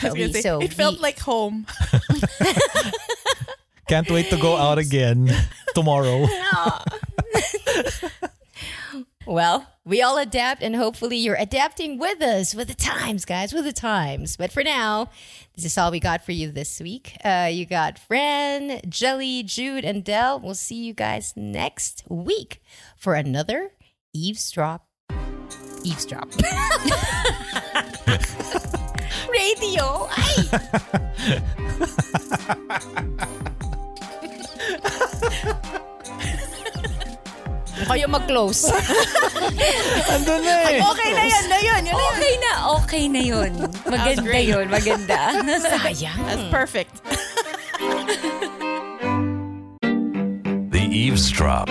I was say, So it felt like home. [LAUGHS] [LAUGHS] Can't wait to go out again [LAUGHS] tomorrow. Well, we all adapt, and hopefully you're adapting with us, with the times, guys, with the times. But for now, this is all we got for you this week. Uh, you got Fran, Jelly, Jude, and Dell. We'll see you guys next week for another eavesdrop. Eavesdrop. [LAUGHS] Radio. Ay! Kayo mag-close. Andun na eh. Okay na yan, na yun, yun. Okay na, okay na yun. Maganda yun, maganda. Sayang. That's perfect. The Eavesdrop.